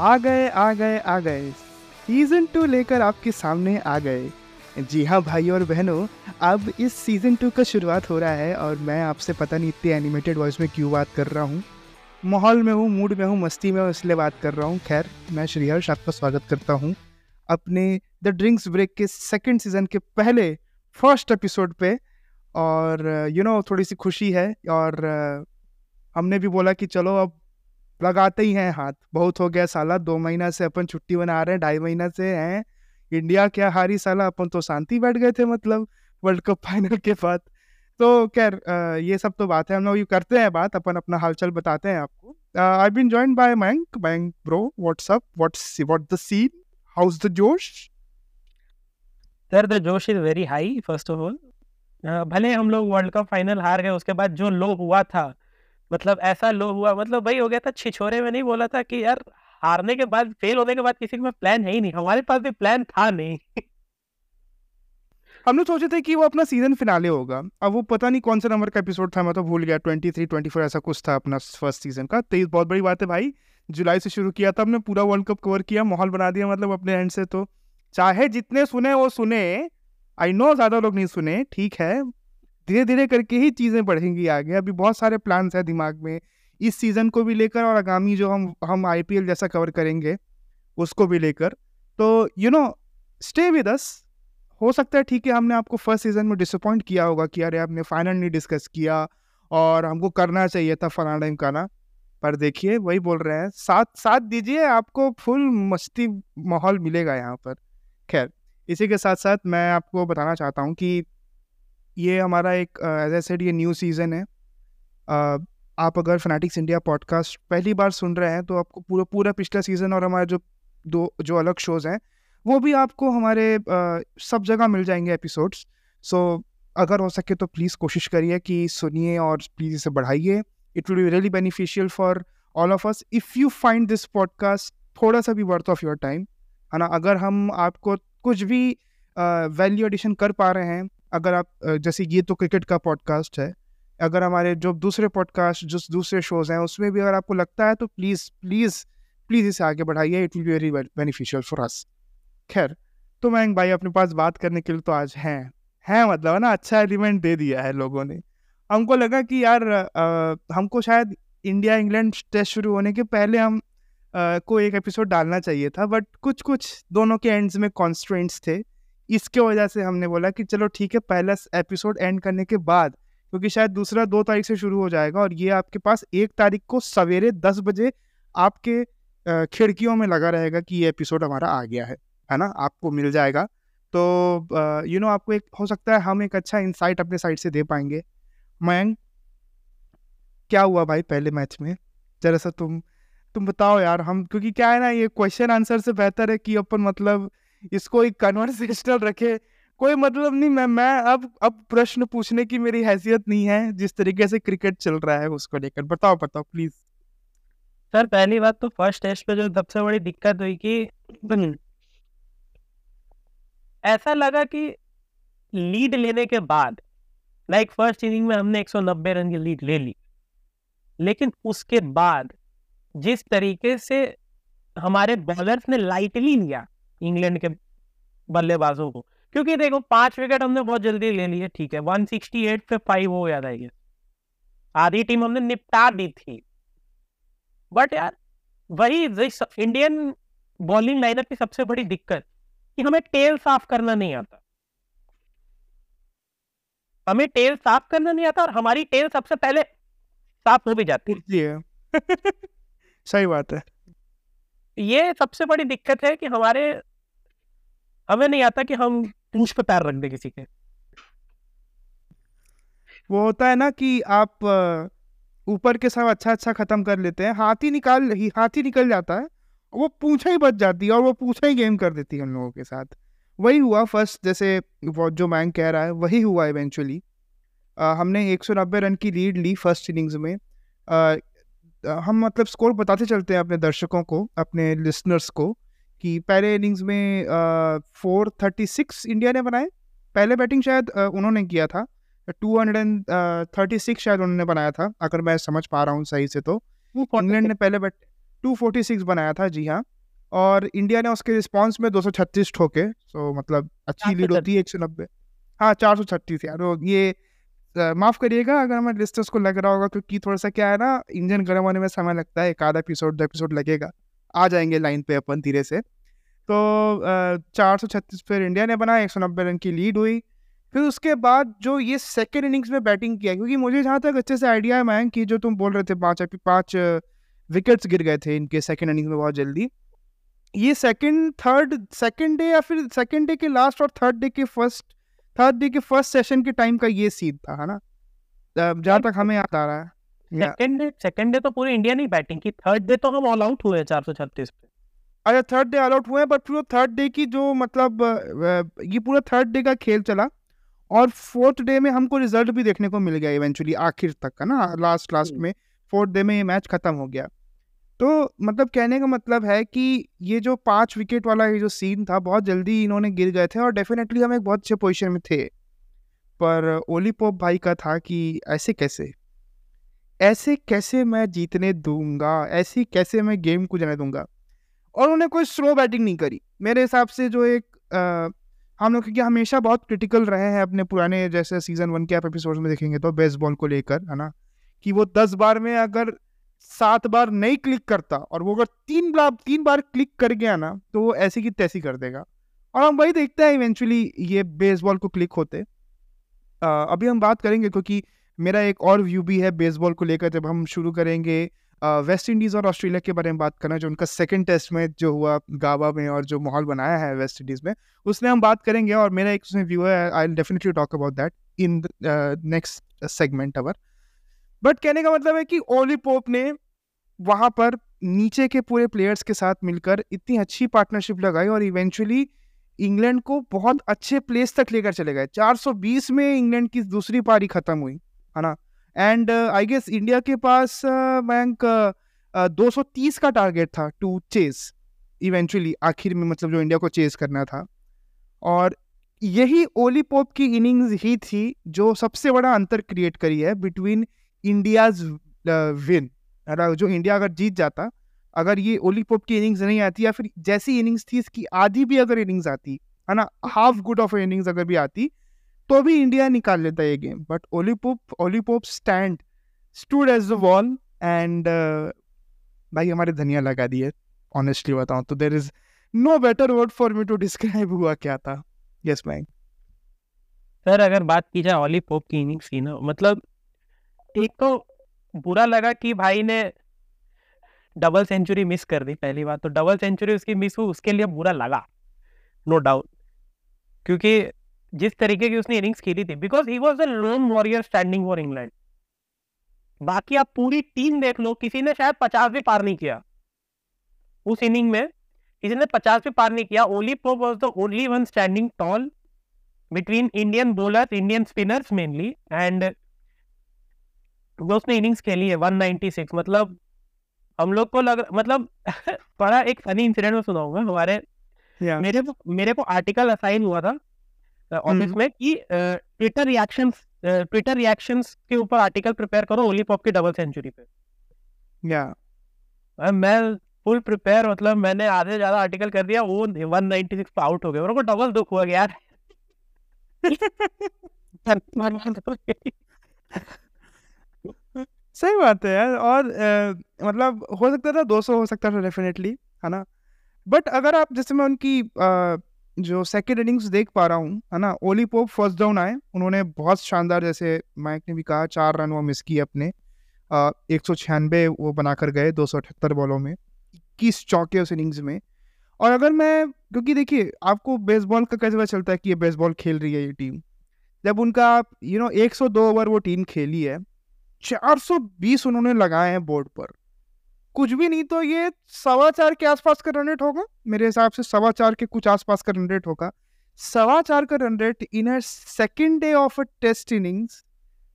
आ गए आ गए आ गए। सीज़न टू लेकर आपके सामने आ गए। जी हाँ भाई और बहनों अब इस सीज़न टू का शुरुआत हो रहा है और मैं आपसे पता नहीं इतनी एनिमेटेड वॉइस में क्यों बात कर रहा हूँ। माहौल में हूँ मूड में हूँ मस्ती में हूँ इसलिए बात कर रहा हूँ। खैर मैं श्रीहर्ष आपका स्वागत करता हूँ। अपने द ड्रिंक्स ब्रेक के सेकंड सीज़न के पहले फ़र्स्ट एपिसोड पे और यू नो know, थोड़ी सी खुशी है और हमने भी बोला कि चलो अब लगाते ही हैं हाथ। बहुत हो गया साला, दो महीना से अपन छुट्टी बना रहे हैं, ढाई महीना से हैं। इंडिया क्या हारी साला, अपन तो शांति बैठ गए थे मतलब वर्ल्ड कप फाइनल के बाद। तो खैर ये सब तो बात है हम लोग ये करते हैं बात, अपन अपना हालचाल बताते हैं आपको। I been join by Mayank Mayank bro what's up what's what the scene how's the जोश सर द जोश is very high first of all भले हम लोग वर्ल्ड कप फाइनल हार गए, उसके बाद जो लो हुआ था मतलब ऐसा लो हुआ मतलब वही हो गया था, छिछोरे में नहीं बोला था कि यार हारने के बाद, फेल होने के बाद किसी के पास प्लान है ही नहीं, हमारे पास भी प्लान था नहीं। हम लोग सोचे थे कि वो अपना सीज़न फिनाले होगा, अब वो पता नहीं कौन सा नंबर का एपिसोड था, मैं तो भूल गया ट्वेंटी थ्री ट्वेंटी फोर ऐसा कुछ था अपना फ़र्स्ट सीज़न का तो बहुत बड़ी बात है भाई, जुलाई से शुरू किया था हमने, पूरा वर्ल्ड कप कवर किया, माहौल बना दिया मतलब अपने एंड से तो। चाहे जितने सुने, वो सुने आई नो ज़्यादा लोग नहीं सुने, ठीक है धीरे धीरे करके ही चीज़ें बढ़ेंगी आगे। अभी बहुत सारे प्लान्स हैं दिमाग में। इस सीज़न को भी लेकर और आगामी जो हम हम आईपीएल जैसा कवर करेंगे, उसको भी लेकर। तो you know stay with us हो सकता है ठीक है, हमने आपको फ़र्स्ट सीज़न में डिसअपॉइंट किया होगा कि अरे आपने फाइनल नहीं डिस्कस किया और हमको करना चाहिए था फला टाइम का ना पर देखिए, वही बोल रहे हैं, साथ साथ दीजिए, आपको फुल मस्ती माहौल मिलेगा यहाँ पर। खैर, इसी के साथ साथ मैं आपको बताना चाहता हूँ कि ये हमारा एक एज ए सेड ये न्यू सीज़न है। uh, आप अगर फनाटिक्स इंडिया पॉडकास्ट पहली बार सुन रहे हैं तो आपको पूरा पूरा पिछला सीज़न और हमारे जो दो जो अलग शोज़ हैं वो भी आपको हमारे uh, सब जगह मिल जाएँगे एपिसोड्स सो so, अगर हो सके तो प्लीज़ कोशिश करिए कि सुनिए और प्लीज़ इसे बढ़ाइए। It will be really beneficial for all of us if you find this podcast थोड़ा सा भी वर्थ ऑफ़ योर टाइम है ना? अगर हम आपको कुछ भी वैल्यू uh, एडिशन कर पा रहे हैं अगर आप जैसे ये तो क्रिकेट का पॉडकास्ट है अगर हमारे जो दूसरे पॉडकास्ट जो दूसरे शोज़ हैं उसमें भी अगर आपको लगता है तो प्लीज़ प्लीज़ प्लीज़ इसे आगे बढ़ाइए it will be very beneficial for us. खैर तो मैं भाई अपने पास बात करने के लिए तो आज हैं हैं मतलब ना अच्छा एलिमेंट दे दिया है लोगों ने। हमको लगा कि यार आ, हमको शायद इंडिया इंग्लैंड टेस्ट शुरू होने के पहले हम आ, को एक एपिसोड डालना चाहिए था बट कुछ कुछ दोनों के एंड्स में कॉन्स्ट्रेंट्स थे। इसके वजह से हमने बोला कि चलो ठीक है, पहला एपिसोड एंड करने के बाद, क्योंकि शायद दूसरा दो तारीख से शुरू हो जाएगा और ये आपके पास एक तारीख को सवेरे दस बजे आपके खिड़कियों में लगा रहेगा कि ये एपिसोड हमारा आ गया है है ना? आपको मिल जाएगा। तो यू नो आपको एक, हो सकता है हम एक अच्छा इंसाइट अपने साइड से दे पाएँगे। मयंक, क्या हुआ भाई पहले मैच में? जरा सा तुम तुम बताओ यार, हम, क्योंकि क्या है ना, ये क्वेश्चन आंसर से बेहतर है कि अपन मतलब इसको एक कन्वर्सेशनल रखे। कोई मतलब नहीं, मैं मैं अब अब प्रश्न पूछने की मेरी हैसियत नहीं है, जिस तरीके से क्रिकेट चल रहा है उसको लेकर। बताओ बताओ प्लीज़ सर, पहली बात तो फ़र्स्ट टेस्ट पे जो सबसे बड़ी दिक्कत हुई कि ऐसा लगा कि लीड लेने के बाद लाइक फ़र्स्ट इनिंग में हमने 190 रन की लीड ले ली। लेकिन उसके बाद जिस तरीके से हमारे बॉलर्स ने लाइटली लिया इंग्लैंड के बल्लेबाजों को। क्योंकि देखो पाँच विकेट हमने बहुत जल्दी ले लिए ठीक है। 168 पे फाइव हो गया था ये। आधी टीम हमने निपटा दी थी। बट यार वही इंडियन बॉलिंग लाइनअप की सबसे बड़ी दिक्कत कि हमें टेल साफ़ करना नहीं आता। हमें टेल साफ़ करना नहीं आता और हमारी टेल सबसे पहले साफ़ हो भी जाती है। सही बात है। ये सबसे बड़ी दिक्कत है कि हमारे हमें नहीं आता कि हम पूछ पे पैर रख दे किसी के। वो होता है ना कि आप ऊपर के सब अच्छा अच्छा खत्म कर लेते हैं हाथी निकाल ही हाथी निकल जाता है वो पूछा ही बच जाती है और वो पूछा ही गेम कर देती है उन लोगों के साथ। वही हुआ फ़र्स्ट जैसे वो जो मैंग कह रहा है वही हुआ इवेंचुअली हमने 190 रन की लीड ली फ़र्स्ट इनिंग्स में। आ, हम मतलब स्कोर बताते चलते हैं अपने दर्शकों को अपने लिसनर्स को। कि पहले इनिंग्स में फोर थर्टी सिक्स इंडिया ने बनाए पहले बैटिंग शायद uh, उन्होंने किया था। Two hundred and thirty six शायद उन्होंने बनाया था अगर मैं समझ पा रहा हूँ सही से तो। इंग्लैंड ने पहले बैट 246 बनाया था जी हाँ। और इंडिया ने उसके रिस्पांस में 236 ठोके सो मतलब अच्छी लीड होती है एक सौ नब्बे। हाँ चार सौ छत्तीस यार तो ये माफ़ करिएगा अगर हमारे लिस्टर्स को लग रहा होगा क्योंकि थोड़ा सा क्या है ना इंजन गर्म होने में समय लगता है एक आधा एपिसोड दो एपिसोड लगेगा। आ जाएँगे लाइन पे अपन धीरे से। तो चार सौ छत्तीस फिर इंडिया ने बनाया एक सौ नब्बे रन की लीड हुई। फिर उसके बाद जो ये सेकेंड इनिंग्स में बैटिंग किया क्योंकि मुझे जहाँ तक अच्छे से आइडिया है मैंग कि जो तुम बोल रहे थे पाँच पाँच विकेट्स गिर गए थे इनके सेकेंड इनिंग्स में बहुत जल्दी। ये सेकंड थर्ड सेकंड डे या फिर सेकंड डे के लास्ट और थर्ड डे के फ़र्स्ट थर्ड डे के फ़र्स्ट सेशन के टाइम का ये सीन था है ना? जहाँ तक हमें याद आ रहा है। सेकंड डे सेकंड डे तो पूरी इंडिया नहीं बैटिंग की थर्ड डे तो हम ऑल आउट हुए चार सौ छत्तीस पे। अच्छा थर्ड डे ऑल आउट हुए बट पूरा थर्ड डे की जो मतलब ये पूरा थर्ड डे का खेल चला और फोर्थ डे में हमको रिज़ल्ट भी देखने को मिल गया इवेंचुअली आखिर तक का ना? लास्ट लास्ट में फोर्थ डे में ये मैच खत्म हो गया। तो मतलब कहने का मतलब है कि ये जो पाँच विकेट वाला ये जो सीन था बहुत जल्दी इन्होंने गिर गए थे और डेफिनेटली हम एक बहुत अच्छे पोजीशन में थे। पर ओली पोप भाई का था कि ऐसे कैसे? ऐसे कैसे मैं जीतने दूँगा? ऐसी कैसे मैं गेम को जाने दूँगा? और उन्होंने कोई स्लो बैटिंग नहीं करी। मेरे हिसाब से जो एक आ, हम लोग क्योंकि हमेशा बहुत क्रिटिकल रहे हैं अपने पुराने जैसे सीज़न वन के आप एपिसोड में देखेंगे तो बेसबॉल को लेकर है ना? कि वो दस बार में अगर सात बार नहीं क्लिक करता और वो अगर तीन बार तीन बार क्लिक कर गया ना तो वो ऐसी की तैसी कर देगा। और हम वही देखते हैं इवेंचुअली ये बेसबॉल को क्लिक होते। आ, अभी हम बात करेंगे क्योंकि मेरा एक और व्यू भी है बेसबॉल को लेकर, जब हम शुरू करेंगे वेस्ट इंडीज़ और ऑस्ट्रेलिया के बारे में बात करना, जो उनका सेकंड टेस्ट में जो हुआ, गावा में और जो माहौल बनाया है वेस्ट इंडीज़ में, उसमें हम बात करेंगे और मेरा एक उसमें व्यू है I definitely talk about that in next segment our. But कहने का मतलब है कि ओली पोप ने वहाँ पर नीचे के पूरे प्लेयर्स के साथ मिलकर इतनी अच्छी पार्टनरशिप लगाई और इवेंचुअली इंग्लैंड को बहुत अच्छे प्लेस तक लेकर चले गए। 420 में इंग्लैंड की दूसरी पारी खत्म हुई। है ना? एंड आई गेस इंडिया के पास बैंक uh, uh, 230 का टारगेट था टू चेस इवेंचुअली आखिर में मतलब जो इंडिया को चेस करना था। और यही ओली पोप की इनिंग्स ही थी जो सबसे बड़ा अंतर क्रिएट करी है बिटवीन इंडियाज विन जो इंडिया अगर जीत जाता अगर ये ओली पोप की इनिंग्स नहीं आती या फिर जैसी इनिंग्स थी इसकी आधी भी अगर इनिंग्स आती है ना? हाफ़ गुड ऑफ़ इनिंग्स अगर भी आती तो भी इंडिया निकाल लेता ये game but Ollie Pope Ollie Pope stand stood as the wall and भाई हमारे धनिया लगा दिए ऑनेस्टली बताऊँ तो. There is no better word for me to describe हुआ क्या था. यस मैम सर अगर बात की जाए ओली पोप की इनिंग्स की ना मतलब एक तो बुरा लगा कि भाई ने डबल सेंचुरी मिस कर दी पहली बार तो. डबल सेंचुरी उसकी मिस हुई, उसके लिए बुरा लगा नो no डाउट क्योंकि जिस तरीके की उसने इनिंग्स खेली थी because he was the lone warrior standing for England बाकी आप पूरी टीम देख लो किसी ने शायद पचास भी पार नहीं किया। उस इनिंग में किसी ने पचास भी पार नहीं किया। Ollie Pope was the only one standing tall between Indian bowler Indian spinners mainly and क्योंकि उसने इनिंग्स खेली है 196 मतलब हम लोग को लग मतलब बड़ा एक फनी इंसिडेंट में सुनाऊँगा। हमारे yeah. मेरे मेरे को आर्टिकल असाइन हुआ था। ऑफ़िस. में कि ट्विटर रिएक्शंस ट्विटर रिएक्शंस के ऊपर आर्टिकल प्रिपेयर करो ओली पॉप की डबल सेंचुरी पे या yeah. मैं फुल प्रिपेयर मतलब मैंने आधे ज़्यादा आर्टिकल कर दिया वो 196 पे आउट हो गया मेरे को डबल दुख हुआ यार सही बात है यार और आ, मतलब हो सकता था 200 हो सकता था डेफिनेटली है ना बट अगर आप जैसे मैं उनकी जो सेकेंड इनिंग्स देख पा रहा हूँ, है ना? ओली पोप फ़र्स्ट डाउन आए। उन्होंने बहुत शानदार, जैसे माइक ने भी कहा, चार रन वो मिस किए अपने। एक सौ छियानवे वो बनाकर गए दो सौ अठहत्तर बॉलों में, इक्कीस चौके उस इनिंग्स में। और अगर मैं, क्योंकि देखिए, आपको बेसबॉल का कैसे पता चलता है कि ये बेसबॉल खेल रही है ये टीम जब उनका यू नो 102 ओवर वो टीम खेली है 420 उन्होंने लगाए हैं बोर्ड पर। कुछ भी नहीं तो ये सवा चार के आसपास का रन रेट होगा। मेरे हिसाब से सवा चार के कुछ आसपास का रन रेट होगा। सवा चार का run rate in a second day of a test innings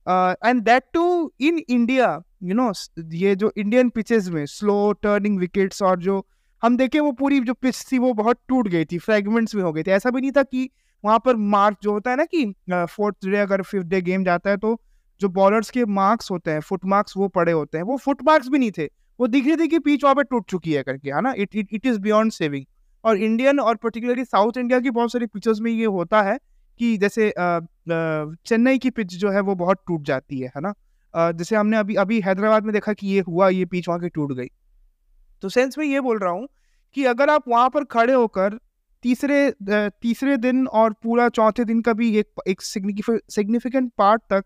and that too in India you know ये जो इंडियन पिचेस में स्लो टर्निंग विकेट्स और जो हम देखें वो पूरी जो पिच थी वो बहुत टूट गई थी फ्रेगमेंट्स में हो गई थी। ऐसा भी नहीं था कि वहाँ पर मार्क जो होता है ना कि फोर्थ डे अगर फिफ्थ डे गेम जाता है तो जो बॉलर्स के मार्क्स होते हैं फुट मार्क्स वो पड़े होते हैं। वो फुट मार्क्स भी नहीं थे। वो दिख रही थी कि पिच वहाँ पे टूट चुकी है करके, है ना? It it it is beyond saving और इंडियन और पर्टिकुलरली साउथ इंडिया की बहुत सारी पिचेस में ये होता है कि जैसे चेन्नई की पिच जो है वो बहुत टूट जाती है है ना? जैसे हमने अभी अभी हैदराबाद में देखा कि ये हुआ, ये पिच वहाँ की टूट गई। तो सेंस में ये बोल रहा हूँ कि अगर आप वहाँ पर खड़े होकर तीसरे तीसरे दिन और पूरा चौथे दिन का भी एक एक सिग्निफिकेंट पार्ट तक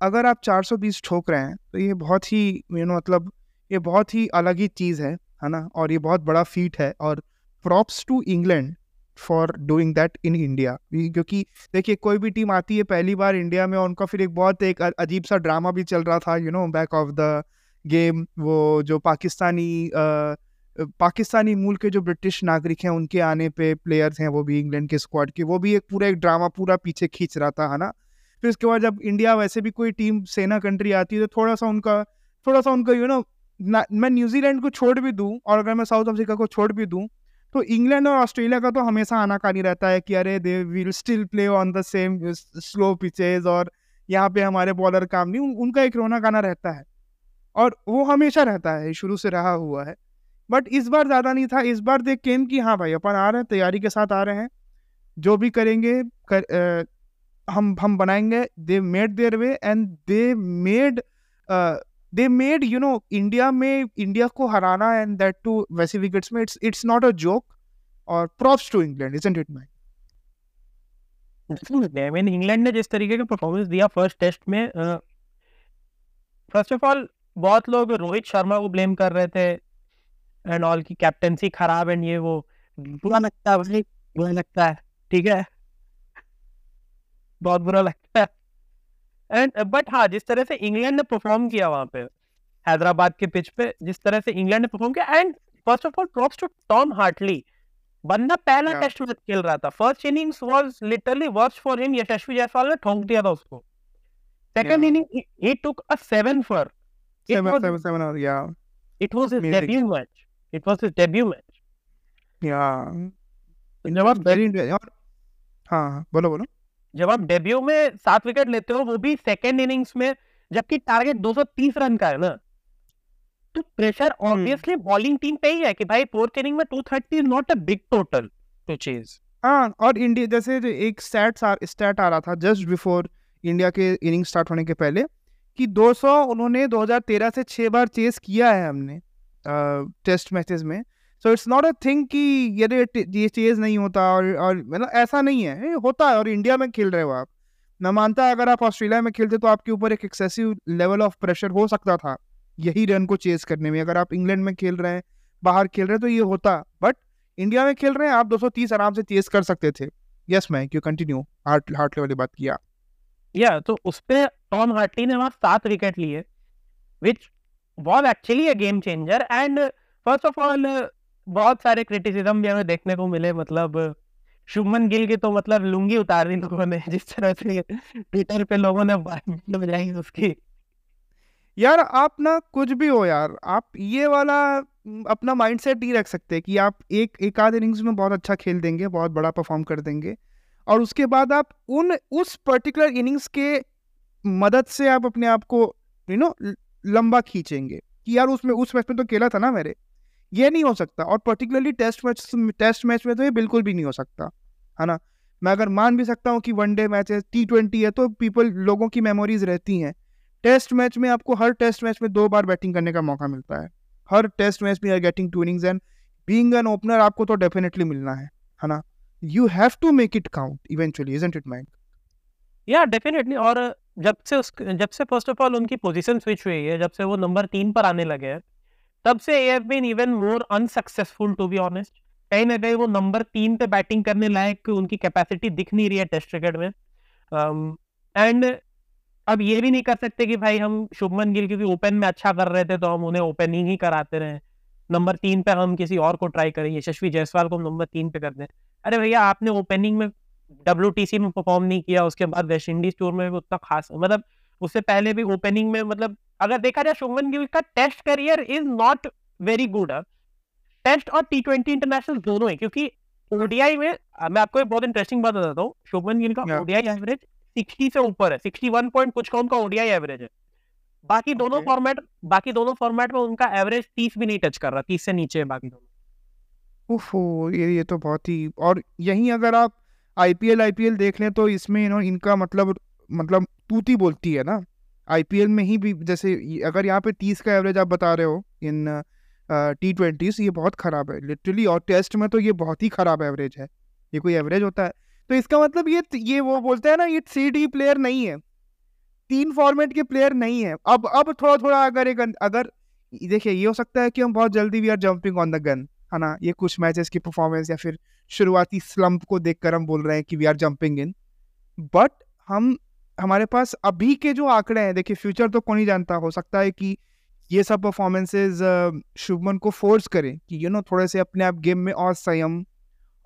अगर आप 420 ठोक रहे हैं तो ये बहुत ही यू नो मतलब ये बहुत ही अलग ही चीज़ है है ना? और ये बहुत बड़ा फीट है और props to England for doing that in India क्योंकि देखिए कोई भी टीम आती है पहली बार इंडिया में उनका फिर एक बहुत एक अजीब सा ड्रामा भी चल रहा था you know back of the game वो जो पाकिस्तानी आ, पाकिस्तानी मूल के जो ब्रिटिश नागरिक हैं उनके आने पे प्लेयर्स हैं वो भी इंग्लैंड के स्क्वाड के वो भी एक पूरा एक ड्रामा पूरा पीछे खींच रहा था है ना? फिर उसके बाद जब इंडिया वैसे भी कोई टीम सेना कंट्री आती है तो थोड़ा सा उनका थोड़ा सा उनका यू नो मैं न्यूजीलैंड को छोड़ भी दूँ और अगर मैं साउथ अफ्रीका को छोड़ भी दूँ तो इंग्लैंड और ऑस्ट्रेलिया का तो हमेशा आनाकानी रहता है कि अरे they will still play on the same slow pitches और यहाँ पे हमारे बॉलर काम नहीं उन, उनका एक रोना गाना रहता है। और वो हमेशा रहता है शुरू से रहा हुआ है। बट इस बार ज़्यादा नहीं था इस बार देख केम कि हाँ भाई अपन आ रहे हैं तैयारी के साथ आ रहे हैं। जो भी करेंगे कर, आ, हम हम बनाएँगे they made their way and they made they made you know India में इंडिया को हराना एंड दैट टू वैसे विकेट्स में it's it's not a joke और props to England isn't it mean England ने जिस तरीके का परफॉर्मेंस दिया फ़र्स्ट टेस्ट में फ़र्स्ट ऑफ़ ऑल बहुत लोग रोहित शर्मा को ब्लेम कर रहे थे एंड ऑल की कैप्टनसी खराब एंड ये वो, बुरा लगता है भाई, बुरा लगता है, ठीक है? बहुत बुरा लगता है। एंड बट हाँ जिस तरह से इंग्लैंड ने परफॉर्म किया वहाँ पे हैदराबाद के पिच पे जिस तरह से इंग्लैंड ने परफॉर्म किया and first of all props to Tom Hartley बंदा पहला yeah. टेस्ट मैच खेल रहा था। First innings was literally worst for him Yashasvi Jaiswal ने ठोक दिया था उसको। Second inning he took a 7 for 7 7 7 और yeah it was his debut match it was his debut match yeah जब आप वेरी और हाँ बोलो बोलो। जब आप डेब्यू में सात विकेट लेते हो वो भी सेकेंड इनिंग्स में जबकि टारगेट 230 रन का है ना। तो प्रेशर ऑब्वियसली बॉलिंग टीम पे ही है कि भाई फोर्थ इनिंग में 230 is not a big total to chase हाँ और इंडिया जैसे एक स्टैट स्टैट आ रहा था जस्ट बिफोर इंडिया के इनिंग स्टार्ट होने के पहले कि 200 उन्होंने 2013 से छह बार चेस किया है हमने टेस्ट मैचेस में। So it's not a thing कि ये ये चेज नहीं होता और और मतलब ऐसा नहीं है। होता है और इंडिया में खेल रहे हो आप। मैं मानता है अगर आप ऑस्ट्रेलिया में खेलते तो आपके ऊपर एक एक्सेसिव लेवल ऑफ़ प्रेशर हो सकता था, यही रन को चेज करने में। अगर आप इंग्लैंड में खेल रहे हैं, बाहर खेल रहे हैं तो ये होता। बट इंडिया में खेल रहे हैं, आप 230 आराम से चेज कर सकते थे। यस मैं, क्यों? कंटिन्यू हार्ट हार्ट लेवल बात किया या तो उस पे टॉम हार्टी ने वहाँ सात विकेट लिए which was actually a game changer and first of all बहुत सारे क्रिटिसिज्म भी हमें देखने को मिले मतलब शुभमन गिल की तो मतलब लुंगी उतार दी लोगों ने, जिस तरह से ट्विटर पे लोगों ने बजाई उसकी। यार, आप ना कुछ भी हो यार, आप ये वाला, अपना माइंडसेट ही रख सकते कि आप एक एक आध इनिंग्स में बहुत अच्छा खेल देंगे, बहुत बड़ा परफॉर्म कर देंगे, और उसके बाद आप उन, उस पर्टिकुलर इनिंग्स के मदद से आप अपने आप को यू नो लंबा खींचेंगे, कि यार उसमें, उस मैच में तो खेला था ना मेरे ये नहीं हो सकता। और particularly test match test match में तो ये बिल्कुल भी नहीं हो सकता, है ना? मैं अगर मान भी सकता हूँ कि वनडे मैच है टी ट्वेंटी है तो पीपल लोगों की मेमोरीज रहती हैं। टेस्ट मैच में आपको हर टेस्ट मैच में दो बार बैटिंग करने का मौका मिलता है। हर टेस्ट मैच में are getting two innings and being an opener आपको तो डेफिनेटली मिलना है है ना? You have to make it count eventually isn't it mind yeah definitely और जब से उस जब से फ़र्स्ट ऑफ़ ऑल उनकी पोजीशन स्विच हुई है, जब से वो नंबर तीन पर आने लगे हैं तब से a been even more unsuccessful to be honest कहीं ना कहीं वो नंबर तीन पे बैटिंग करने लायक उनकी कैपेसिटी दिख नहीं रही है टेस्ट क्रिकेट में। एंड um, अब ये भी नहीं कर सकते कि भाई हम शुभमन गिल क्योंकि ओपन में अच्छा कर रहे थे तो हम उन्हें ओपनिंग ही कराते रहे। नंबर तीन पे हम किसी और को ट्राई करें यशस्वी जायसवाल को हम नंबर तीन पे कर दें। अरे भैया आपने ओपनिंग में डब्ल्यूटीसी में परफॉर्म नहीं किया उसके बाद वेस्ट इंडीज टूर में भी उतना खास मतलब उससे पहले भी ओपनिंग में मतलब अगर देखा जाए शुभमन गिल का test career is not very good test और टी ट्वेंटी इंटरनेशनल दोनों है क्योंकि ओडीआई में मैं आपको एक बहुत इंटरेस्टिंग बात बताता हूँ। शुभमन गिल का ओडीआई एवरेज सिक्सटी से ऊपर है सिक्सटी वन पॉइंट कुछ का उनका ओडीआई एवरेज है। बाकी okay. दोनों फॉर्मेट बाकी दोनों फॉर्मेट में उनका एवरेज तीस भी नहीं टच कर रहा तीस से नीचे है बाकी दोनों। ये ये तो बहुत ही और यहीं अगर आप आईपीएल आईपीएल देख लें तो इसमें यू इनका मतलब मतलब तूती बोलती है ना? आईपीएल में ही भी, जैसे अगर यहाँ पे तीस का एवरेज आप बता रहे हो, इन टी ट्वेंटीज ये बहुत खराब है। लिटरली और टेस्ट में तो ये बहुत ही खराब एवरेज है। ये कोई एवरेज होता है। तो इसका मतलब ये ये वो बोलते हैं ना, ये थ्री डी प्लेयर नहीं है। तीन फॉर्मेट के प्लेयर नहीं है। अब अब थोड़ा थोड़ा अगर एक अगर, देखिए, ये हो सकता है कि हम बहुत जल्दी we are jumping on the gun है ना? ये कुछ मैचेस की परफॉर्मेंस या फिर शुरुआती स्लंप को देखकर हम बोल रहे हैं कि we are jumping in but हम हमारे पास अभी के जो आंकड़े हैं, देखिए फ्यूचर तो कौन नहीं जानता, हो सकता है कि ये सब परफॉर्मेंसेज शुभमन को फोर्स करें कि यू नो थोड़े से अपने आप गेम में और संयम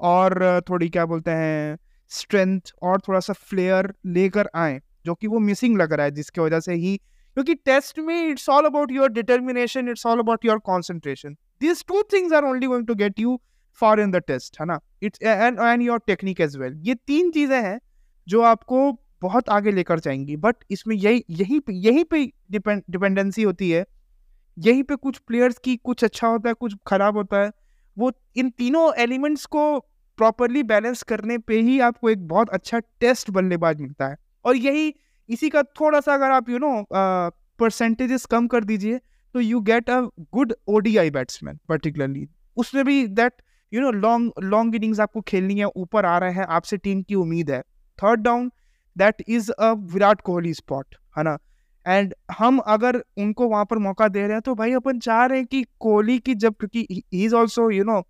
और थोड़ी क्या बोलते हैं स्ट्रेंथ और थोड़ा सा फ्लेयर लेकर आए, जो कि वो मिसिंग लग रहा है, जिसकी वजह से ही, क्योंकि टेस्ट में it's all about your determination it's all about your concentration this two things are only going to get you for in the test, है ना? It's, and and your technique as well. ये तीन चीज़ें हैं, जो आपको बहुत आगे लेकर जाएँगी बट इसमें यही यही पे यही पे डिपेंड डिपेंडेंसी होती है। यही पे कुछ प्लेयर्स की कुछ अच्छा होता है, कुछ खराब होता है। वो इन तीनों एलिमेंट्स को प्रॉपरली बैलेंस करने पे ही आपको एक बहुत अच्छा टेस्ट बल्लेबाज मिलता है। और यही, इसी का थोड़ा सा अगर आप यू नो परसेंटेजेस कम कर दीजिए तो you get a good ODI batsman particularly उसमें भी that you know long long innings आपको खेलनी है, ऊपर आ रहे हैं, आपसे टीम की उम्मीद है। Third down that is a Virat Kohli spot है ना? एंड हम अगर उनको वहाँ पर मौका दे रहे हैं तो भाई अपन चाह रहे हैं कि कोहली की जब, क्योंकि he is also you know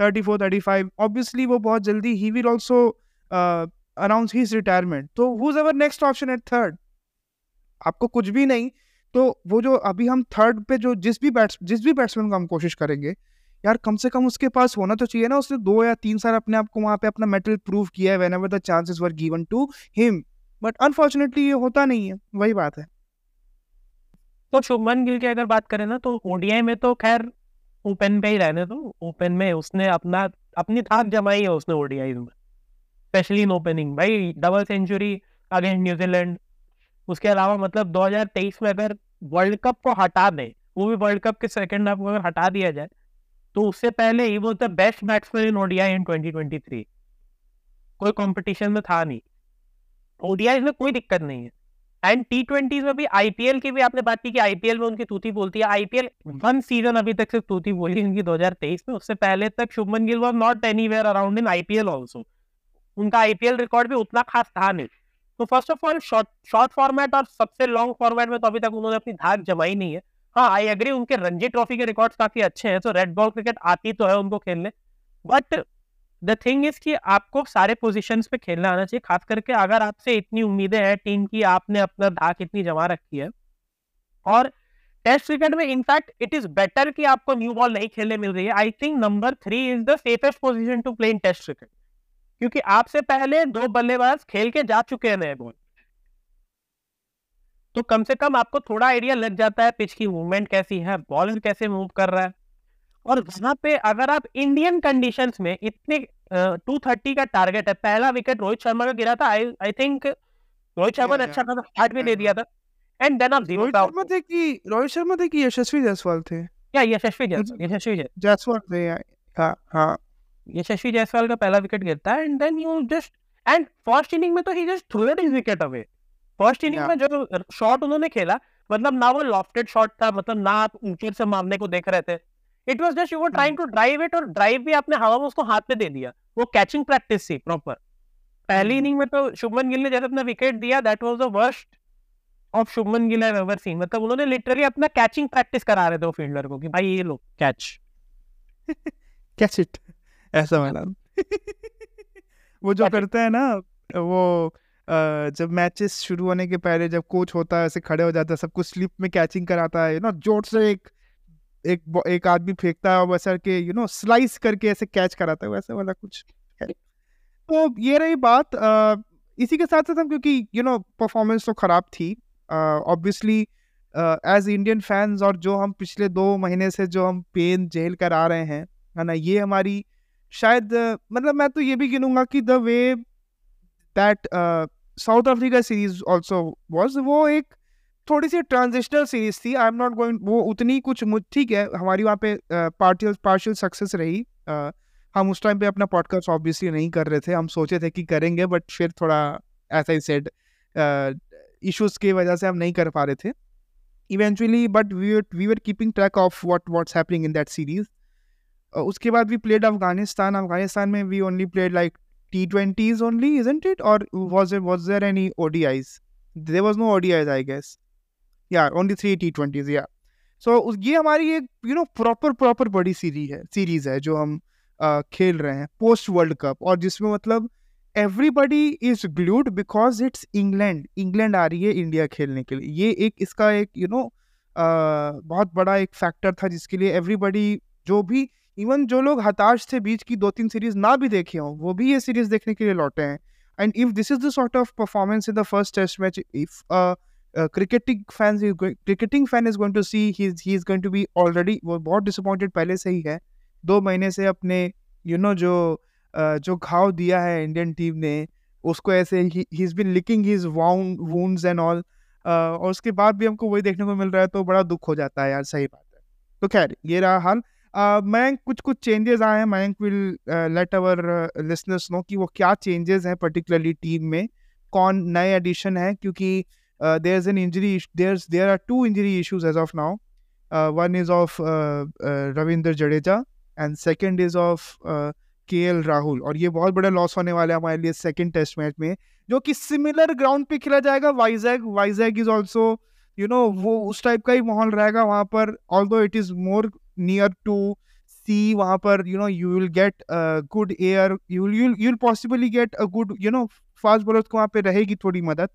thirty four thirty five obviously वो बहुत जल्दी ही will also announce his retirement तो who's our next option at third आपको कुछ भी नहीं तो वो जो अभी हम थर्ड पे जो जिस भी बैट्स जिस भी बैट्समैन को हम कोशिश करेंगे, यार कम से कम उसके पास होना तो चाहिए ना, उसने दो या तीन साल अपने आप को वहाँ पे अपना मेटल प्रूव किया है whenever the chances were given to him but unfortunately ये होता नहीं है। वही बात है। तो शुभमन गिल की अगर बात करें ना तो ओडीआई में तो खैर ओपन पे ही रहने तो ओपन में उसने अपना, अपनी थाक जमाई है उसने ओडीआई में। स्पेशली इन ओपनिंग भाई double century against New Zealand उसके अलावा मतलब 2023 में अगर वर्ल्ड कप को हटा दें, वो भी वर्ल्ड कप के सेकेंड हाफ़ को अगर हटा दिया जाए तो उससे पहले ही वो the best batsman in ODI in 2023 कोई कंपटीशन में था नहीं। ओडीआई में कोई दिक्कत नहीं है। एंड टी ट्वेंटी में भी आईपीएल की भी आपने बात की कि आईपीएल में उनकी तूती बोलती है। आईपीएल वन सीज़न अभी तक सिर्फ़ तूती बोली उनकी 2023 में। उससे पहले तक Shubman Gill was not anywhere around in IPL also उनका आईपीएल रिकॉर्ड भी उतना खास था नहीं। तो first of all short short format और सबसे लॉन्ग फॉर्मेट में तो अभी तक उन्होंने अपनी धाक जमाई नहीं है। हाँ आई एग्री उनके रणजी ट्रॉफी के रिकॉर्ड्स काफ़ी अच्छे हैं तो रेड बॉल क्रिकेट आती तो है उनको खेलने। बट द थिंग इज़ कि आपको सारे पोजीशंस पे खेलना आना चाहिए, खास करके अगर आपसे इतनी उम्मीदें हैं टीम की, आपने अपना धाक इतनी जमा रखी है। और टेस्ट क्रिकेट में in fact it is better कि आपको न्यू बॉल नहीं खेलने मिल रही है। I think number three is the safest position to play in test cricket क्योंकि आपसे पहले दो बल्लेबाज खेल के जा चुके हैं नए बॉल तो कम से कम आपको थोड़ा आइडिया लग जाता है पिच की मूवमेंट कैसी है बॉलर कैसे मूव कर रहा है। और वहाँ पे अगर आप इंडियन कंडीशंस में इतने टू थर्टी का टारगेट है पहला विकेट रोहित शर्मा का गिरा था I I think Rohit Sharma ने अच्छा खासा स्टार्ट भी दे दिया था। एंड देन आप ज़ीरो रोहित शर्मा थे कि रोहित शर्मा थे कि यशस्वी जायसवाल थे? या यशस्वी जायसवाल यशस्वी जायसवाल थे हाँ हाँ। यशस्वी जायसवाल का पहला विकेट गिरता है and then you just and first inning में तो he just threw his wicket away first inning में जो शॉट उन्होंने खेला मतलब ना वो लॉफ्टेड शॉट था मतलब ना आप ऊपर से मारने को देख रहे थे। It was just you were trying to drive it और ड्राइव भी आपने हवा में उसको हाथ में दे दिया। वो कैचिंग प्रैक्टिस थी प्रॉपर पहली। इनिंग में तो शुभमन गिल ने जैसे अपना विकेट दिया that was the worst of Shubman Gill I ever seen मतलब उन्होंने लिटरली अपना कैचिंग प्रैक्टिस करा रहे थे वो फील्डर को कि भाई ये लो कैच कैच इट ऐसा वाला वो जो. करता है ना वो जब मैचेस शुरू होने के पहले जब कोच होता है ऐसे खड़े हो जाता है सबको स्लिप में कैचिंग कराता है नो ज़ोर से एक एक एक आदमी फेंकता है वैसा के यू नो स्लाइस करके ऐसे कैच कराता है वैसे वाला कुछ तो ये रही बात अ, इसी के साथ साथ हम क्योंकि यू नो परफॉर्मेंस तो खराब थी ऑब्वियसली एज इंडियन फैंस और जो हम पिछले दो महीने से जो हम पेन झेल कर आ रहे हैं है ना ये हमारी शायद अ, मतलब मैं तो ये भी गिनूँगा कि the way that South Africa series also was वो एक थोड़ी सी ट्रांजिशनल सीरीज़ थी। आई एम नॉट गोइंग वो उतनी कुछ ठीक है हमारी वहाँ पे पार्टियल पार्शियल सक्सेस रही। uh, हम उस टाइम पे अपना पॉडकास्ट ऑब्वियसली नहीं कर रहे थे। हम सोचे थे कि करेंगे बट फिर थोड़ा ऐसा ही सेड इश्यूज़ की वजह से हम नहीं कर पा रहे थे। Eventually but we we were keeping track of what what's happening in that series उसके बाद वी प्लेड अफ़गानिस्तान अफ़गानिस्तान में we only played like T twenties only isn't it और was was there any ODIs there was no ODIs I guess yeah only three T twenties yeah so ये हमारी एक you know proper proper बड़ी series है series है जो हम uh, खेल रहे हैं पोस्ट वर्ल्ड कप और जिसमें मतलब everybody is glued because it's England England आ रही है इंडिया खेलने के लिए। ये एक इसका एक you you know know, uh, बहुत बड़ा एक फैक्टर था जिसके लिए एवरीबडी जो भी इवन जो लोग हताश थे बीच की दो तीन सीरीज़ ना भी देखे हों वो भी ये सीरीज़ देखने के लिए लौटे हैं। And if this is the sort of performance in the first test match if cricketing fan cricketing fan is going to see he is going to be already वो बहुत डिसअपॉइंटेड पहले से ही है। दो महीने से अपने यू you नो know, जो uh, जो घाव दिया है इंडियन टीम ने उसको ऐसे ही is been licking his wounds and all और उसके बाद भी हमको वही देखने को मिल रहा है तो बड़ा दुख हो जाता है यार सही बात है। तो खैर ये रहा हाल। uh, मैं कुछ कुछ चेंजेस आए हैं Mayank will let our listeners know कि वो क्या चेंजेस हैं पर्टिकुलरली टीम में कौन नए एडिशन है क्योंकि there is an injury there there are two injury issues as of now one is of Ravindra Jadeja and second is of K L Rahul और ये बहुत बड़ा लॉस होने वाला है हमारे लिए सेकेंड टेस्ट मैच में, जो कि सिमिलर ग्राउंड पे खेला जाएगा। Vizag Vizag is also you know वो उस टाइप का ही माहौल रहेगा वहाँ पर। Although it is more near to sea वहाँ पर you know you will get good air you will you will possibly get a good you know fast bowler को वहाँ पे रहेगी थोड़ी मदद।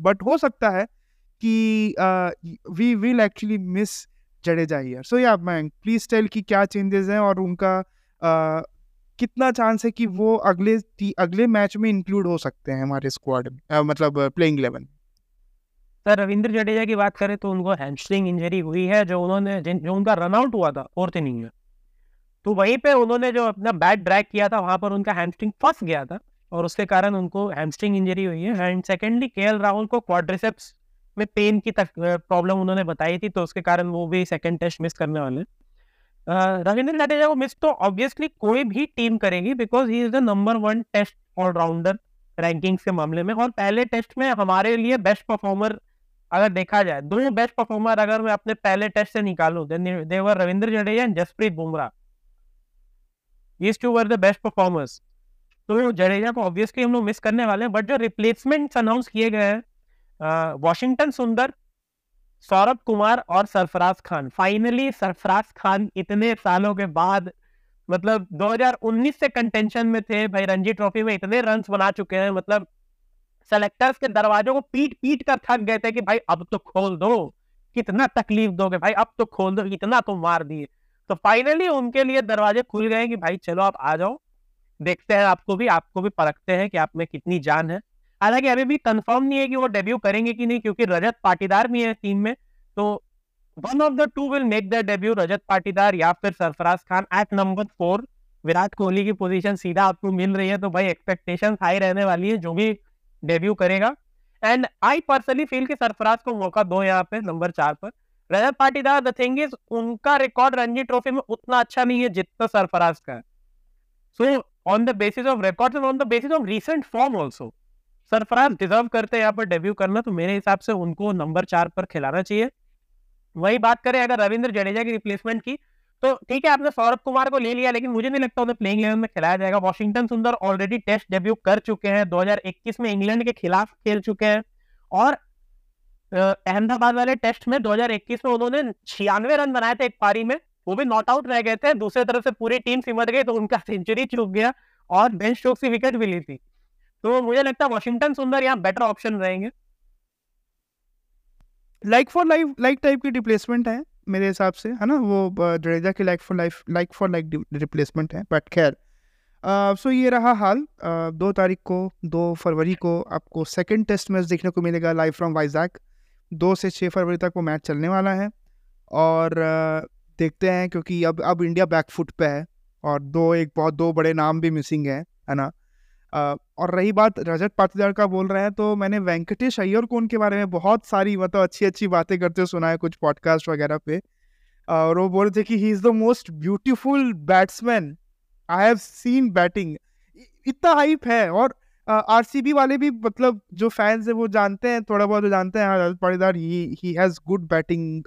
बट हो सकता है कि we will actually miss Jadeja here so yeah मैं प्लीज़ टेल कि क्या चेंजेस हैं और उनका uh, कितना चांस है कि वो अगले अगले मैच में इंक्लूड हो सकते हैं हमारे स्क्वाड में मतलब playing eleven sir Ravindra Jadeja की बात करें तो उनको हैमस्ट्रिंग इंजरी हुई है जो उन्होंने जो उनका रनआउट हुआ था फोर्थ इनिंग में। तो वहीं पे उन्होंने जो अपना बैट ड्रैग किया था वहाँ पर उनका हैमस्ट्रिंग फंस गया था। और उसके कारण उनको हैमस्ट्रिंग इंजरी हुई है। एंड सेकेंडली के राहुल को क्वाड्रिसेप्स में पेन की तक प्रॉब्लम उन्होंने बताई थी तो उसके कारण वो भी सेकेंड टेस्ट मिस करने वाले रविंद्र जडेजा को मिस तो ऑब्वियसली कोई भी टीम करेगी because he is the number one test allrounder rankings के मामले में। और पहले टेस्ट में हमारे लिए बेस्ट परफॉर्मर अगर देखा जाए, दो बेस्ट परफॉर्मर अगर मैं अपने पहले टेस्ट से निकालू देवर Ravindra Jadeja and Jasprit Bumrah these two were the best performers तो जडेजा को ऑब्वियसली हम लोग मिस करने वाले हैं बट जो रिप्लेसमेंट अनाउंस किए गए हैं वॉशिंगटन सुंदर, सौरभ कुमार और सरफराज खान। फाइनली सरफराज खान इतने सालों के बाद मतलब 2019 से कंटेंशन में थे, भाई रणजी ट्रॉफी में इतने रन बना चुके हैं मतलब सेलेक्टर्स के दरवाजों को पीट पीट कर थक गए थे कि भाई अब तो खोल दो, कितना तकलीफ़ दोगे भाई, अब तो खोल दो, इतना तो मार दिए। तो फाइनली उनके लिए दरवाजे खुल गए कि भाई चलो आप आ जाओ देखते हैं आपको भी आपको भी परखते हैं कि आप में कितनी जान है। हालाँकि अभी भी कंफर्म नहीं है कि वो डेब्यू करेंगे कि नहीं, क्योंकि रजत पाटीदार भी है टीम में तो one of the two will make the debut Rajat Patidar या फिर Sarfaraz Khan at number four Virat Kohli की पोजीशन सीधा आपको मिल रही है तो भाई एक्सपेक्टेशन हाई रहने वाली है, जो भी डेब्यू करेगा। एंड आई पर्सनली फील कि सरफराज को मौका दो यहाँ पे नंबर चार पर। Rajat Patidar the thing is उनका रिकॉर्ड रणजी ट्रॉफी में उतना अच्छा नहीं है जितना सरफराज का है। So on the basis of record on the basis of recent form also Sarfaraz deserve करते हैं, यहाँ पर डेब्यू करना तो मेरे हिसाब से उनको नंबर चार पर खिलाना चाहिए। वही बात करें अगर रविंद्र जडेजा की रिप्लेसमेंट की तो ठीक है, आपने सौरभ कुमार को ले लिया, लेकिन मुझे नहीं लगता उन्हें प्लेइंग इलेवन में खिलाया जाएगा। वॉशिंगटन सुंदर ऑलरेडी टेस्ट डेब्यू कर चुके हैं 2021 में इंग्लैंड के खिलाफ खेल चुके हैं। और अहमदाबाद वाले टेस्ट में 2021 में उन्होंने छियानवे रन बनाए थे एक पारी में। वो भी नॉट आउट रह गए थे दूसरे तरफ़ से पूरी टीम सिमट गई तो उनका सेंचुरी चूक गया और बेंच स्ट्रोक से विकेट भी ली थी। तो मुझे लगता है वॉशिंगटन सुंदर यहाँ बेटर ऑप्शन रहेंगे। Like for life like type की रिप्लेसमेंट है मेरे हिसाब से है ना? वो जडेजा की like for life like for like replacement है बट खैर। सो ये रहा हाल uh, दो तारीख को दो फरवरी को आपको सेकंड टेस्ट मैच देखने को मिलेगा लाइव फ्रॉम वाइजैक दो से छः फरवरी तक वो मैच चलने वाला है और देखते हैं क्योंकि अब अब इंडिया बैकफुट पे है और दो एक बहुत, दो बड़े नाम भी मिसिंग है है ना? और रही बात रजत पाटीदार का बोल रहे हैं तो मैंने वेंकटेश अय्यर को उनके बारे में बहुत सारी मतलब अच्छी अच्छी बातें करते हुए सुना है कुछ पॉडकास्ट वगैरह पे। और वो बोल रहे थे कि he is the most beautiful batsman I have seen batting इतना हाइप है और आरसीबी वाले भी मतलब जो फैंस है वो जानते हैं, थोड़ा बहुत जानते हैं, Rajat Patidar he has good batting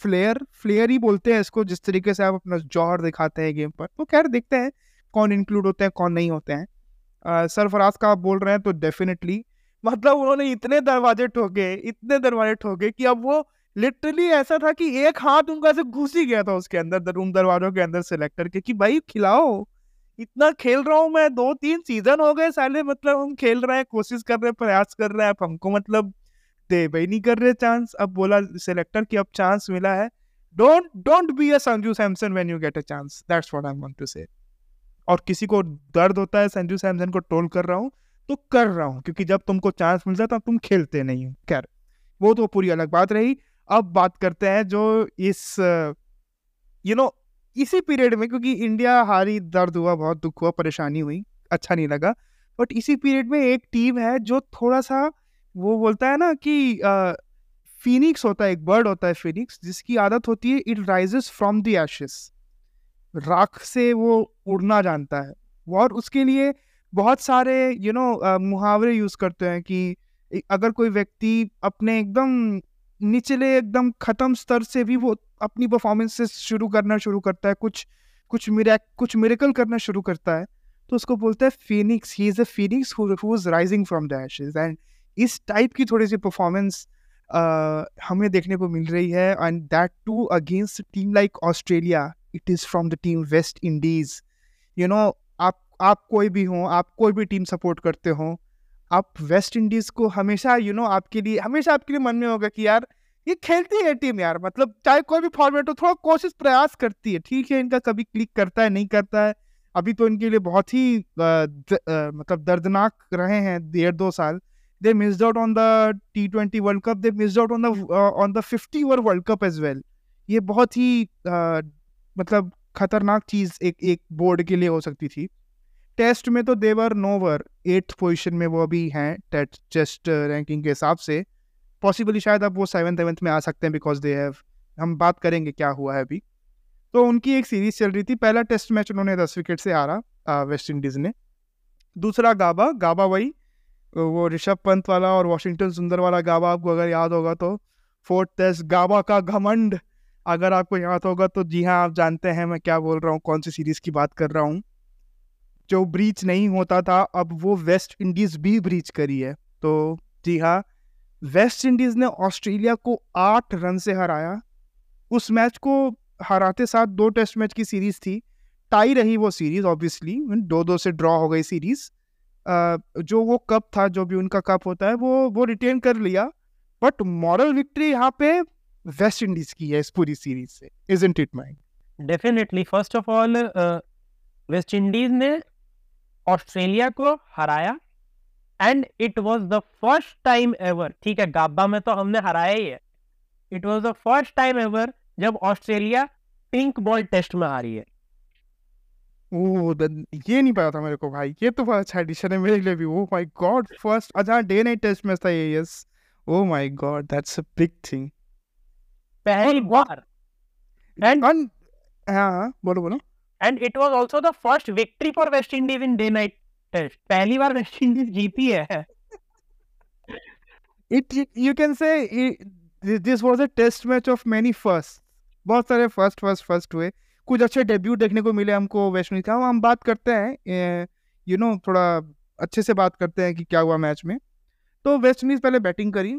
flair flair ही बोलते हैं इसको, जिस तरीके से आप अपना जौहर दिखाते हैं गेम पर। तो खैर देखते हैं कौन इंक्लूड होते हैं, कौन नहीं होते हैं। सरफराज का आप बोल रहे हैं तो डेफिनेटली मतलब उन्होंने इतने दरवाजे ठोके, इतने दरवाजे ठोके कि अब वो लिटरली ऐसा था कि एक हाथ उनका से घुस ही गया था उसके अंदर उन दरवाजों के अंदर सेलेक्टर के कि भाई खिलाओ, इतना खेल रहा हूँ मैं, दो तीन सीज़न हो गए साले मतलब हम खेल रहे हैं, कोशिश कर रहे हैं, प्रयास कर रहे हैं, अब हमको मतलब दे, भाई नहीं कर रहे चांस अब बोला सेलेक्टर की अब चांस मिला है। Don't don't be a Sanju Samson when you get a chance that's what I want to say और किसी को दर्द होता है संजू सैमसन को टोल कर रहा हूँ तो कर रहा हूँ। क्योंकि जब तुमको चांस मिलता है, तुम खेलते नहीं हो। खैर, वो तो पूरी अलग बात रही। अब बात करते हैं जो इस यू नो इसी पीरियड में, क्योंकि इंडिया हारी, दर्द हुआ, बहुत दुख हुआ, परेशानी हुई अच्छा नहीं लगा। बट इसी पीरियड में एक टीम है जो थोड़ा सा वो बोलता है ना कि फिनिक्स होता है एक बर्ड होता है फिनिक्स जिसकी आदत होती है it rises from the ashes राख से वो उड़ना जानता है। और उसके लिए बहुत सारे यू you नो know, मुहावरे यूज़ करते हैं कि अगर कोई व्यक्ति अपने एकदम निचले एकदम ख़त्म स्तर से भी वो अपनी परफॉर्मेंस से शुरू करना शुरू करता है कुछ कुछ मिरैक कुछ मिरेकल करना शुरू करता है तो उसको बोलते हैं phoenix he is a phoenix who is rising from the ashes and इस टाइप की थोड़ी सी परफॉर्मेंस हमें देखने को मिल रही है and that too against team like Australia it is from the team West Indies you know आप आप कोई भी हो आप कोई भी टीम सपोर्ट करते हो आप वेस्ट इंडीज़ को हमेशा यू you नो know, आपके लिए हमेशा आपके लिए मन में होगा कि यार ये खेलती है टीम यार। मतलब चाहे कोई भी फॉर्मेट हो थोड़ा कोशिश प्रयास करती है। ठीक है इनका कभी क्लिक करता है नहीं करता है। अभी तो इनके लिए बहुत ही द, आ, मतलब दर्दनाक रहे हैं डेढ़ दो साल। They missed out on the T twenty world cup they missed out on the on the fifty over world cup as well ये बहुत ही मतलब खतरनाक चीज़ एक एक बोर्ड के लिए हो सकती थी। टेस्ट में तो देवर नोवर एट्थ पोजीशन में वो अभी हैं टेस्ट रैंकिंग के हिसाब से। पॉसिबली शायद अब वो सेवन सेवन्थ में आ सकते हैं बिकॉज़ दे हैव हम बात करेंगे क्या हुआ है अभी। तो उनकी एक सीरीज़ चल रही थी। पहला टेस्ट मैच उन्होंने दस विकेट से हारा वेस्ट इंडीज़ ने। दूसरा गाबा गाबा वही वो ऋषभ पंत वाला और वॉशिंगटन सुंदर वाला गाबा आपको अगर याद होगा तो फोर्थ टेस्ट गाबा का घमंड अगर आपको याद होगा तो जी हाँ आप जानते हैं मैं क्या बोल रहा हूँ, कौन सी सीरीज़ की बात कर रहा हूँ। जो ब्रीच नहीं होता था, अब वो वेस्ट इंडीज भी ब्रीच करी है। तो जी हाँ वेस्ट इंडीज ने ऑस्ट्रेलिया को आठ रन से हराया। उस मैच को हराते साथ दो टेस्ट मैच की सीरीज़ थी। टाई रही वो सीरीज़ ऑब्वियसली दो दो से ड्रॉ हो गई सीरीज़ जो वो कप था, जो भी उनका कप होता है, वो वो रिटेन कर लिया। बट मॉरल विक्ट्री यहाँ पे वेस्ट इंडीज की है इस पूरी सीरीज़ से isn't it mind definitely first of all West Indies ने ऑस्ट्रेलिया को हराया and it was the first time ever ठीक है गाबा में तो हमने हराया ही है। It was the first time ever जब ऑस्ट्रेलिया पिंक बॉल टेस्ट में हारी है। ओह ये नहीं पता था मेरे को भाई ये तो बहुत अच्छा एडिशन है मेरे लिए भी। ओह माय गॉड फ़र्स्ट अच्छा डे नाइट टेस्ट मैच था ये yes oh my god that's a big thing पहली बार। एंड वन हाँ बोलो बोलो। And it was also the first victory for West Indies in day night test पहली बार वेस्ट इंडीज जीती है। It you can say this was a test match of many first बहुत सारे फ़र्स्ट फ़र्स्ट फ़र्स्ट हुए। कुछ अच्छे debut देखने को मिले हमको वेस्ट इंडीज का। हम बात करते हैं यू नो थोड़ा अच्छे से बात करते हैं कि क्या हुआ मैच में। तो वेस्ट इंडीज पहले बैटिंग करी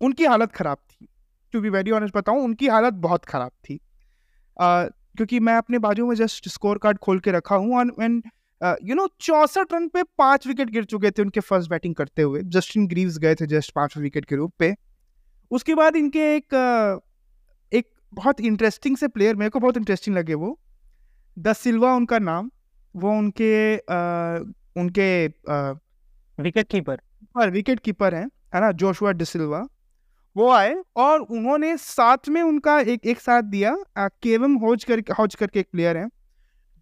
उनकी हालत ख़राब थी। टू बी वेरी ऑनेस्ट बताऊँ उनकी हालत बहुत ख़राब थी। uh, क्योंकि मैं अपने बाजू में जस्ट स्कोर कार्ड खोल के रखा हूँ एंड यू नो चौसठ रन पे पाँच विकेट गिर चुके थे उनके फ़र्स्ट बैटिंग करते हुए। जस्टिन ग्रीव्स गए थे जस्ट पाँच विकेट के रूप पे। उसके बाद इनके एक uh, बहुत इंटरेस्टिंग से प्लेयर मेरे को बहुत इंटरेस्टिंग लगे वो। द सिल्वा उनका नाम वो उनके आ, उनके विकेट कीपर विकेट कीपर हैं है ना जोशुआ डिसिल्वा वो आए और उन्होंने साथ में उनका एक एक साथ दिया केवम होज कर होज करके एक प्लेयर है।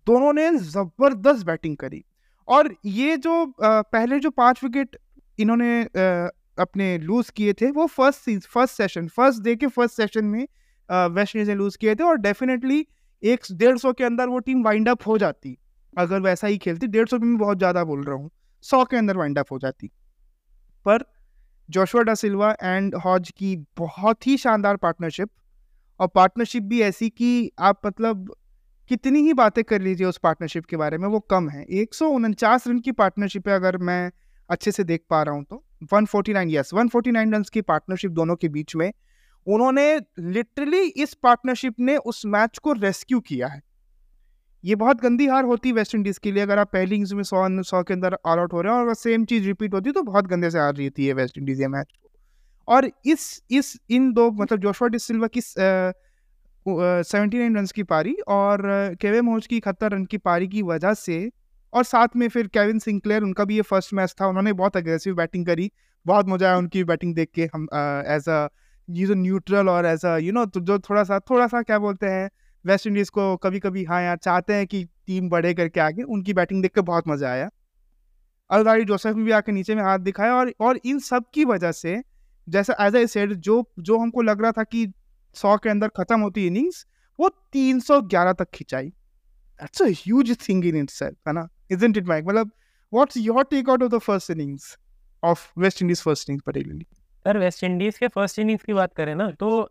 दोनों ने ज़बरदस्त बैटिंग करी। और ये जो अ, पहले जो पाँच विकेट इन्होंने अ, अपने लूज किए थे वो first first session first day के फ़र्स्ट सेशन में वेस्ट इंडीज ने लूज किए थे और डेफिनेटली एक डेढ़ सौ के अंदर वो टीम वाइंड अप हो जाती। अगर वैसा ही खेलती, डेढ़ सौ में बहुत ज़्यादा बोल रहा हूँ, सौ के अंदर वाइंड अप हो जाती। पर जोशुआ डा सिल्वा एंड हॉज की बहुत ही शानदार पार्टनरशिप और पार्टनरशिप भी ऐसी कि आप मतलब कितनी ही बातें कर लीजिए उस पार्टनरशिप के बारे में, वो कम है। एक सौ उनचास रन की पार्टनरशिप है अगर मैं अच्छे से देख पा रहा हूँ तो। 149 यस 149 रन की पार्टनरशिप दोनों के बीच में। उन्होंने लिटरली इस पार्टनरशिप ने उस मैच को रेस्क्यू किया है। ये बहुत गंदी हार होती वेस्ट इंडीज के लिए। अगर आप पहली इनिंग्स में सौ सौ के अंदर ऑल आउट हो रहे हैं और सेम चीज़ रिपीट होती तो बहुत गंदे से हार रही थी ये वेस्ट इंडीज ये मैच और इस इस, इन दो मतलब जोशुआ डिसिल्वा की सेवेंटी नाइन रन की पारी और केवे मोज की इकहत्तर रन की पारी की वजह से और साथ में फिर केविन सिंक्लेयर उनका भी ये फ़र्स्ट मैच था। उन्होंने बहुत अग्रेसिव बैटिंग करी। बहुत मज़ा आया उनकी बैटिंग देख के हम एज अ ये जो न्यूट्रल और अ यू नो जो थोड़ा सा थोड़ा सा क्या बोलते हैं वेस्ट इंडीज को कभी कभी हाँ यार, चाहते हैं कि टीम बढ़े करके आगे, उनकी बैटिंग देख के बहुत मज़ा आया। अलगाड़ी जोसेफ भी आके नीचे में हाथ दिखाया और और इन सब की वजह से, जैसा एज आई सेड जो जो हमको लग रहा था कि सौ के अंदर खत्म होती इनिंग्स वो 311 तक खिंचाई। That's a huge thing in itself है ना? इजंट इट माइक मतलब what's your take out of the first innings of West Indies first innings particularly अगर वेस्ट इंडीज के फ़र्स्ट इनिंग्स की बात करें ना तो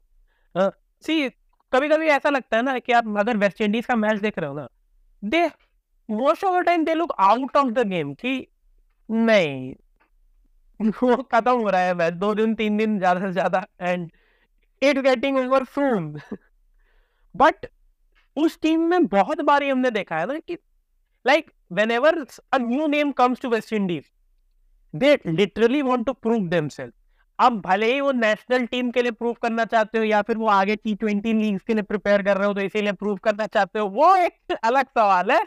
सी कभी कभी ऐसा लगता है ना कि आप अगर वेस्ट इंडीज का मैच देख रहे हो ना, they most of the time they look out of the game कि नहीं, वो खत्म हो रहा है मैच, दो दिन, तीन दिन, ज़्यादा से ज़्यादा and it getting over soon but उस टीम में बहुत बार ही हमने देखा है ना कि like whenever a new name comes to West Indies they literally want to prove them self अब भले ही वो नेशनल टीम के लिए प्रूव करना चाहते हो या फिर वो आगे टी ट्वेंटी लीग के लिए प्रिपेयर कर रहे हो तो इसीलिए प्रूव करना चाहते हो वो एक अलग सवाल है।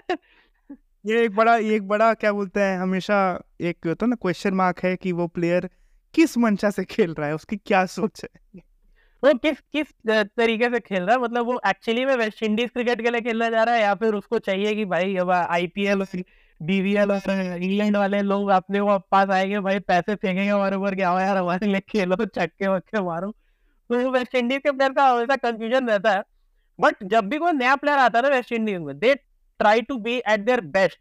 ये एक बड़ा एक बड़ा क्या बोलते हैं हमेशा एक तो ना क्वेश्चन मार्क है कि वो प्लेयर किस मंशा से खेल रहा है उसकी क्या सोच है। वो किस किस तरीके से खेल रहा है मतलब वो एक्चुअली में वेस्ट इंडीज क्रिकेट के लिए खेलना जा रहा है या फिर उसको चाहिए कि भाई अब आईपीएल बीवीएल इंग्लैंड वाले लोग अपने वो पास आएँगे, भाई पैसे फेंकेंगे हमारे ऊपर क्या यार हमारे लिए खेलो चक्के वक्के मारो। तो वेस्ट इंडीज के प्लेयर का हमेशा कंफ्यूजन रहता है। बट जब भी कोई नया प्लेयर आता है ना वेस्ट इंडीज में they try to be at their best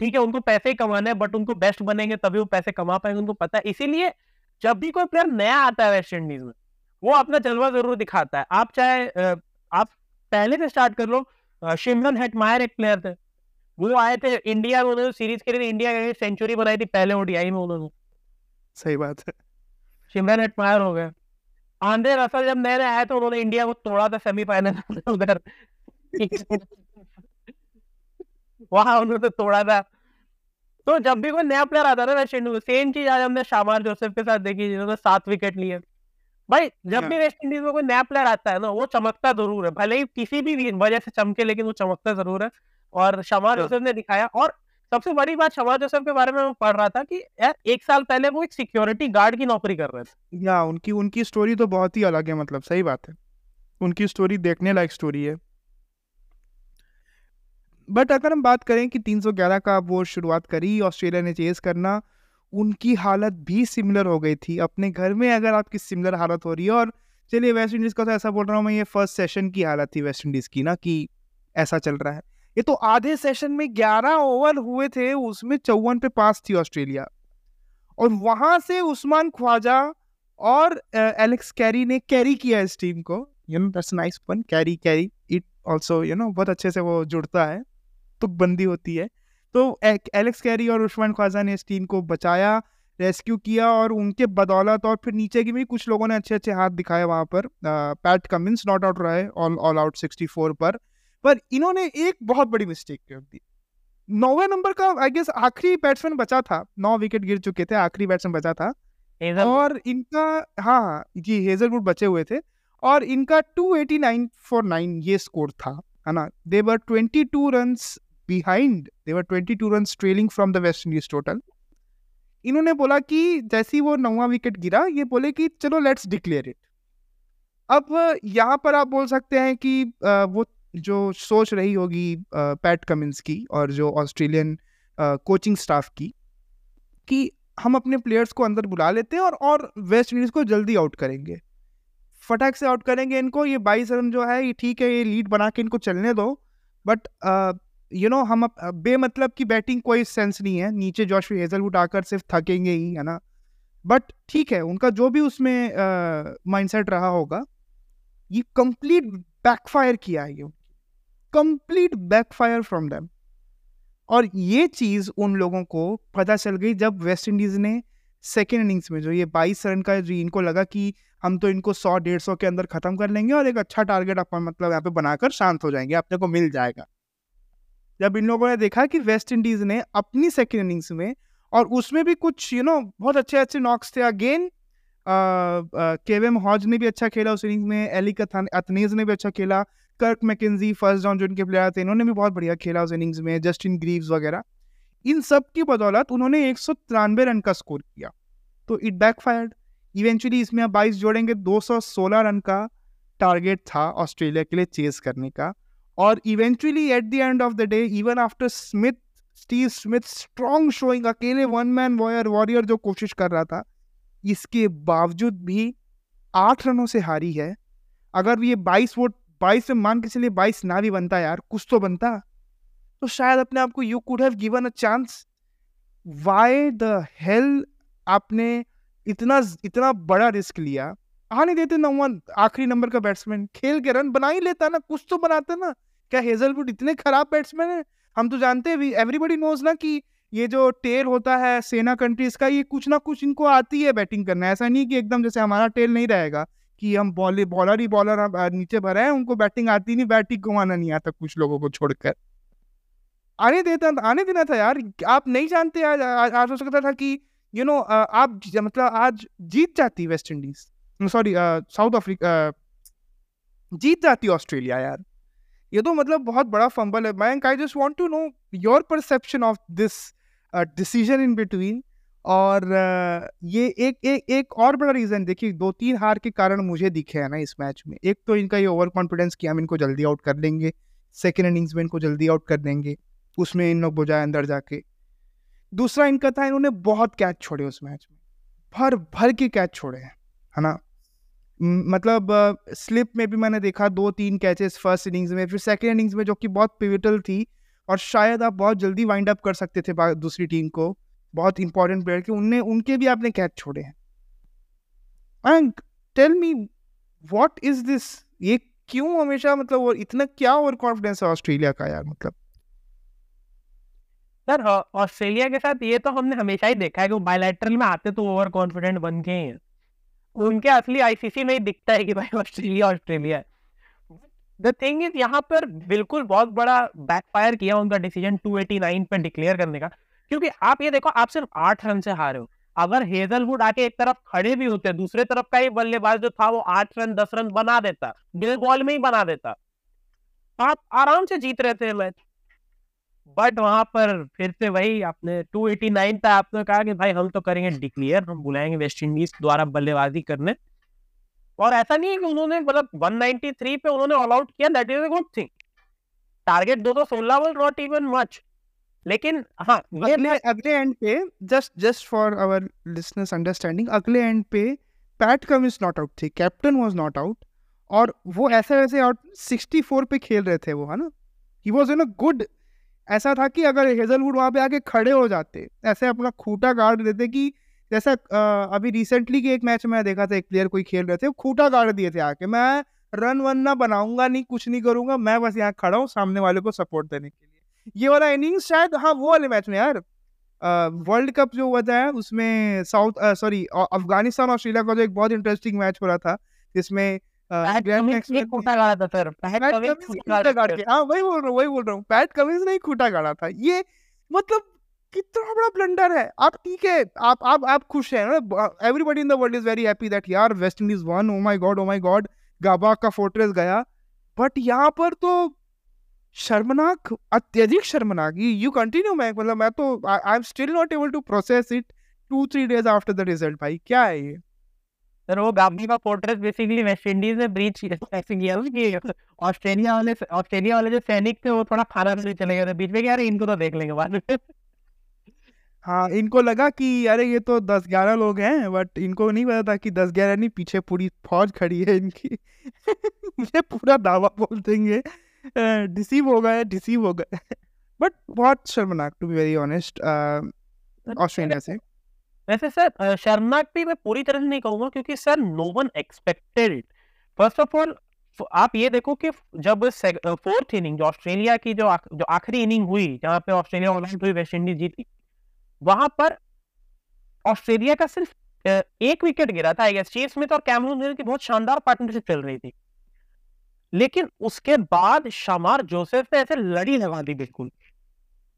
ठीक है, उनको पैसे ही कमाने हैं बट उनको बेस्ट बनेंगे तभी वो पैसे कमा पाएँगे, उनको पता है। इसीलिए जब भी कोई प्लेयर नया आता है वेस्ट इंडीज में, वो अपना जलवा ज़रूर दिखाता है। आप चाहे आप पहले से स्टार्ट कर लो शिमरन हेटमायर एक प्लेयर थे। वो आए थे इंडिया में उन्होंने सीरीज़ के लिए इंडिया के सेंचुरी बनाई थी पहले ओडीआई में उन्होंने सही बात है। शिमरन हेटमायर हो गए। आंद्रे रसल जब नए आए तो उन्होंने इंडिया को तोड़ा था सेमीफाइनल उधर। वहाँ उन्होंने तोड़ा था। तो जब भी कोई नया प्लेयर आता है ना वेस्ट इंडीज सेम चीज़ आज हमने शामार जोसेफ के साथ देखी जिन्होंने सात विकेट लिए। भाई जब भी वेस्ट इंडीज में कोई नया प्लेयर आता है ना वो चमकता ज़रूर है। भले ही किसी भी वजह से चमके लेकिन वो चमकता ज़रूर है। और शमार जोसेफ ने दिखाया और सबसे बड़ी बात शमार जोसेफ के बारे में मैं पढ़ रहा था कि यार एक साल पहले वो एक सिक्योरिटी गार्ड की नौकरी कर रहे थे। या उनकी उनकी स्टोरी तो बहुत ही अलग है मतलब सही बात है। उनकी स्टोरी देखने लायक स्टोरी है। बट अगर हम बात करें कि 311 का वो शुरुआत करी ऑस्ट्रेलिया ने चेस करना उनकी हालत भी सिमिलर हो गई थी। अपने घर में अगर आपकी सिमिलर हालत हो रही है और चलिए वेस्ट इंडीज़ का तो ऐसा बोल रहा हूँ मैं ये फ़र्स्ट सेशन की हालत थी वेस्ट इंडीज़ की ना कि ऐसा चल रहा है। ये तो आधे सेशन में ग्यारह ओवर हुए थे, उसमें चौवन पे पास थी ऑस्ट्रेलिया। और वहाँ से उस्मान ख्वाजा और एलेक्स कैरी ने कैरी किया इस टीम को। You know that's nice one carry carry it also you know बहुत अच्छे से वो जुड़ता है। तो बंदी होती है। तो एलेक्स कैरी और उस्मान ख्वाजा ने इस टीम को बचाया रेस्क्यू किया और उनके बदौलत और फिर नीचे की भी कुछ लोगों ने अच्छे अच्छे हाथ दिखाए वहाँ पर। पैट कमिंस नॉट आउट रहे all all out sixty four पर। पर इन्होंने एक बहुत बड़ी मिस्टेक कर दी। नौवे नंबर का आई गेस आखिरी बैट्समैन बचा था। नौ विकेट गिर चुके थे आखिरी बैट्समैन बचा था। और इनका हाँ हाँ जी हेजलवुड बचे हुए थे। और इनका 289 फॉर नाइन ये स्कोर था है ना? They were 22 runs behind they were 22 runs trailing from the West Indies total इन्होंने बोला कि जैसे ही वो नौवा विकेट गिरा ये बोले कि चलो लेट्स डिक्लेयर इट अब यहाँ पर आप बोल सकते हैं कि वो जो सोच रही होगी पैट कमिंस की और जो ऑस्ट्रेलियन कोचिंग स्टाफ की, कि हम अपने प्लेयर्स को अंदर बुला लेते हैं और और वेस्ट इंडीज को जल्दी आउट करेंगे। फटाक से आउट करेंगे इनको, ये बाईस रन जो है, ये ठीक है, ये लीड बना के इनको चलने दो, बट यू नो हम बेमतलब की बैटिंग कोई सेंस नहीं है, नीचे जॉश हेजलवुड आकर सिर्फ़ थकेंगे ही, है ना? बट ठीक है, उनका जो भी उसमें माइंडसेट रहा होगा, ये कंप्लीट बैकफायर किया है ये कंप्लीट बैकफायर फ्रॉम देम और ये चीज़ उन लोगों को पता चल गई जब वेस्ट इंडीज़ ने सेकेंड इनिंग्स में जो ये बाईस रन का जो इनको लगा कि हम तो इनको सौ डेढ़ सौ के अंदर ख़त्म कर लेंगे और एक अच्छा टारगेट अपन मतलब यहाँ पे बनाकर शांत हो जाएँगे अपने को मिल जाएगा। जब इन लोगों ने देखा कि वेस्ट इंडीज़ ने अपनी सेकेंड इनिंग्स में और उसमें भी कुछ यू you नो know, बहुत अच्छे अच्छे नॉक्स थे। अगेन केवेम हॉज ने भी अच्छा खेला उस इनिंग्स में एलिक अथनेज ने भी अच्छा खेला। कर्क मैकेजी फ़र्स्ट डाउन जो इनके प्लेयर थे, इन्होंने भी बहुत बढ़िया खेला उस इनिंग्स में जस्टिन ग्रीव्स वगैरह। इन सब की बदौलत उन्होंने एक सौ तिरानवे रन का स्कोर किया। तो इट बैकफायर्ड इवेंचुअली इसमें आप बाईस जोड़ेंगे 216 रन का टारगेट था ऑस्ट्रेलिया के लिए चेस करने का। और eventually at the end of the day even after Smith Steve Smith strong showing अकेले वन मैन वॉयर वॉरियर जो कोशिश कर रहा था, इसके बावजूद भी आठ रनों से हारी है। अगर ये बाईस वोट बाईस में मान के चलिए बाईस ना भी बनता यार, कुछ तो बनता। तो शायद अपने आप को you could have given a chance why the hell आपने इतना इतना बड़ा रिस्क लिया? आने देते नंबर आखिरी नंबर का बैट्समैन खेल के रन बना ही लेता ना, कुछ तो बनाता ना। क्या हेजलवुड इतने खराब बैट्समैन है? हम तो जानते हैं एवरीबडी नोज़ ना कि ये जो टेल होता है सेना कंट्रीज़ का, ये कुछ ना कुछ इनको आती है बैटिंग करना। ऐसा नहीं कि एकदम जैसे हमारा टेल नहीं रहेगा। कि हम बॉलर बॉलर ही बॉलर नीचे भरे हैं, उनको बैटिंग आती नहीं, बैटिंग घुमाना नहीं आता कुछ लोगों को छोड़कर। आने देता, आने देना था यार, आप नहीं जानते आज आज हो सकता था कि यू नो आप मतलब आज जीत जाती West Indies sorry South Africa जीत जाती ऑस्ट्रेलिया यार। ये तो मतलब बहुत बड़ा फंबल है। मैं I just want to know your perception of this decision in between और ये एक एक एक और बड़ा रीज़न देखिए, दो तीन हार के कारण मुझे दिखे है ना इस मैच में। एक तो इनका ये ओवर कॉन्फिडेंस कि हम इनको जल्दी आउट कर देंगे सेकेंड इनिंग्स में इनको जल्दी आउट कर देंगे, उसमें इन लोग बुझाए अंदर जाके। दूसरा इनका था, इन्होंने बहुत कैच छोड़े उस मैच में। भर भर के कैच छोड़े हैं, है ना? मतलब स्लिप में भी मैंने देखा दो तीन कैचेस फ़र्स्ट इनिंग्स में, फिर सेकेंड इनिंग्स में जो कि बहुत पिविटल थी, और शायद आप बहुत जल्दी वाइंड अप कर सकते थे दूसरी टीम को। बहुत इंपॉर्टेंट प्लेयर के, उनने, उनके भी आपने कैच छोड़े हैं। And tell me what is this ये क्यों हमेशा मतलब वो इतना क्या ओवर कॉन्फिडेंस है ऑस्ट्रेलिया का यार मतलब? सर ऑस्ट्रेलिया के साथ ये तो हमने हमेशा ही देखा है कि बायलैटरल में आते तो ओवर कॉन्फिडेंट बन के हैं। उनके असली आईसीसी में ही दिखता है कि भाई ऑस्ट्रेलिया ऑस्ट्रेलिया है। द थिंग इज़ यहाँ पर बिल्कुल बहुत बड़ा बैकफायर किया उनका डिसीज़न 289 पे डिक्लेयर करने का। क्योंकि आप ये देखो, आप सिर्फ़ आठ रन से हारे हो। अगर हेजलवुड आके एक तरफ़ खड़े भी होते, दूसरे तरफ़ का ही बल्लेबाज जो था वो आठ रन, दस रन बना देता, बिल बॉल में ही बना देता। आप आराम से जीत रहे थे मैच। बट वहाँ पर फिर से वही आपने 289 था, आपने कहा कि भाई हम तो करेंगे डिक्लेयर हम बुलाएँगे वेस्ट इंडीज द्वारा बल्लेबाजी करने। और ऐसा नहीं है कि उन्होंने मतलब 193 पे उन्होंने ऑल आउट किया that is a good thing target दो तो सोलह वाज नॉट इवन मच लेकिन हाँ अगले अगले एंड पे just just for our listeners understanding अगले एंड पे पैट कमिंस नॉट आउट थे कैप्टन वाज नॉट आउट और वो ऐसे वैसे आउट 64 पे खेल रहे थे वो है ना? He was in a good ऐसा था कि अगर हेजलवुड वहाँ पे आके खड़े हो जाते ऐसे अपना खूटा गाड़ देते कि जैसा अभी रिसेंटली के एक मैच में देखा था एक प्लेयर कोई खेल रहे थे खूटा गाड़ दिए थे आके मैं रन वन ना बनाऊँगा नहीं कुछ नहीं करूँगा मैं बस यहाँ खड़ा हूँ सामने वाले को सपोर्ट देने के लिए। ये वाला इनिंग्स शायद हाँ वो वाले मैच में यार। वर्ल्ड कप जो हुआ था उसमें साउथ सॉरी अफ़गानिस्तान ऑस्ट्रेलिया का जो एक बहुत इंटरेस्टिंग मैच हो रहा था जिसमें हाँ, वही बोल रहा हूँ वही बोल रहा हूँ। पैट कमिंस ने खूटा गाड़ा था। ये मतलब कितना बड़ा ब्लंडर है। आप ठीक है आप आप आप खुश हैं everybody in the world is very happy that यार West Indies won oh my god oh my god Gabba का फोर्ट्रेस गया। बट यहाँ पर तो शर्मनाक अत्यधिक शर्मनाक। यू कंटिन्यू मैं मतलब मैं तो I am still not able to process it two three days after the result भाई। क्या है ये? सर वो गाबी का फोर्ट्रेस बेसिकली वेस्ट इंडीज में ब्रीच ऐसे किया कि ऑस्ट्रेलिया वाले ऑस्ट्रेलिया वाले जो सैनिक थे वो थोड़ा खाना नहीं चले गए थे। बीच में क्या इनको तो देख लेंगे बाद में। हाँ इनको लगा कि अरे ये तो दस ग्यारह लोग हैं बट इनको नहीं पता था कि दस ग्यारह नहीं पीछे पूरी फौज खड़ी है इनकी। ये पूरा दावा बोल देंगे। डिसीव हो गए डिसीव हो गए। बट बहुत शर्मनाक to be very honest Australia से। वैसे सर शर्मनाक भी मैं पूरी तरह से नहीं कहूँगा क्योंकि sir no one expected it first of all आप ये देखो कि जब फोर्थ इनिंग जो ऑस्ट्रेलिया की जो जो आखिरी इनिंग हुई जहाँ पे ऑस्ट्रेलिया ऑलआउट हुई वेस्ट इंडीज जीती वहाँ पर ऑस्ट्रेलिया का सिर्फ़ एक विकेट गिरा था आई गेस चीफ स्मिथ और कैमरून की बहुत शानदार पार्टनरशिप चल रही थी। लेकिन उसके बाद शमार जोसेफ ने ऐसे लड़ी लगा दी बिल्कुल।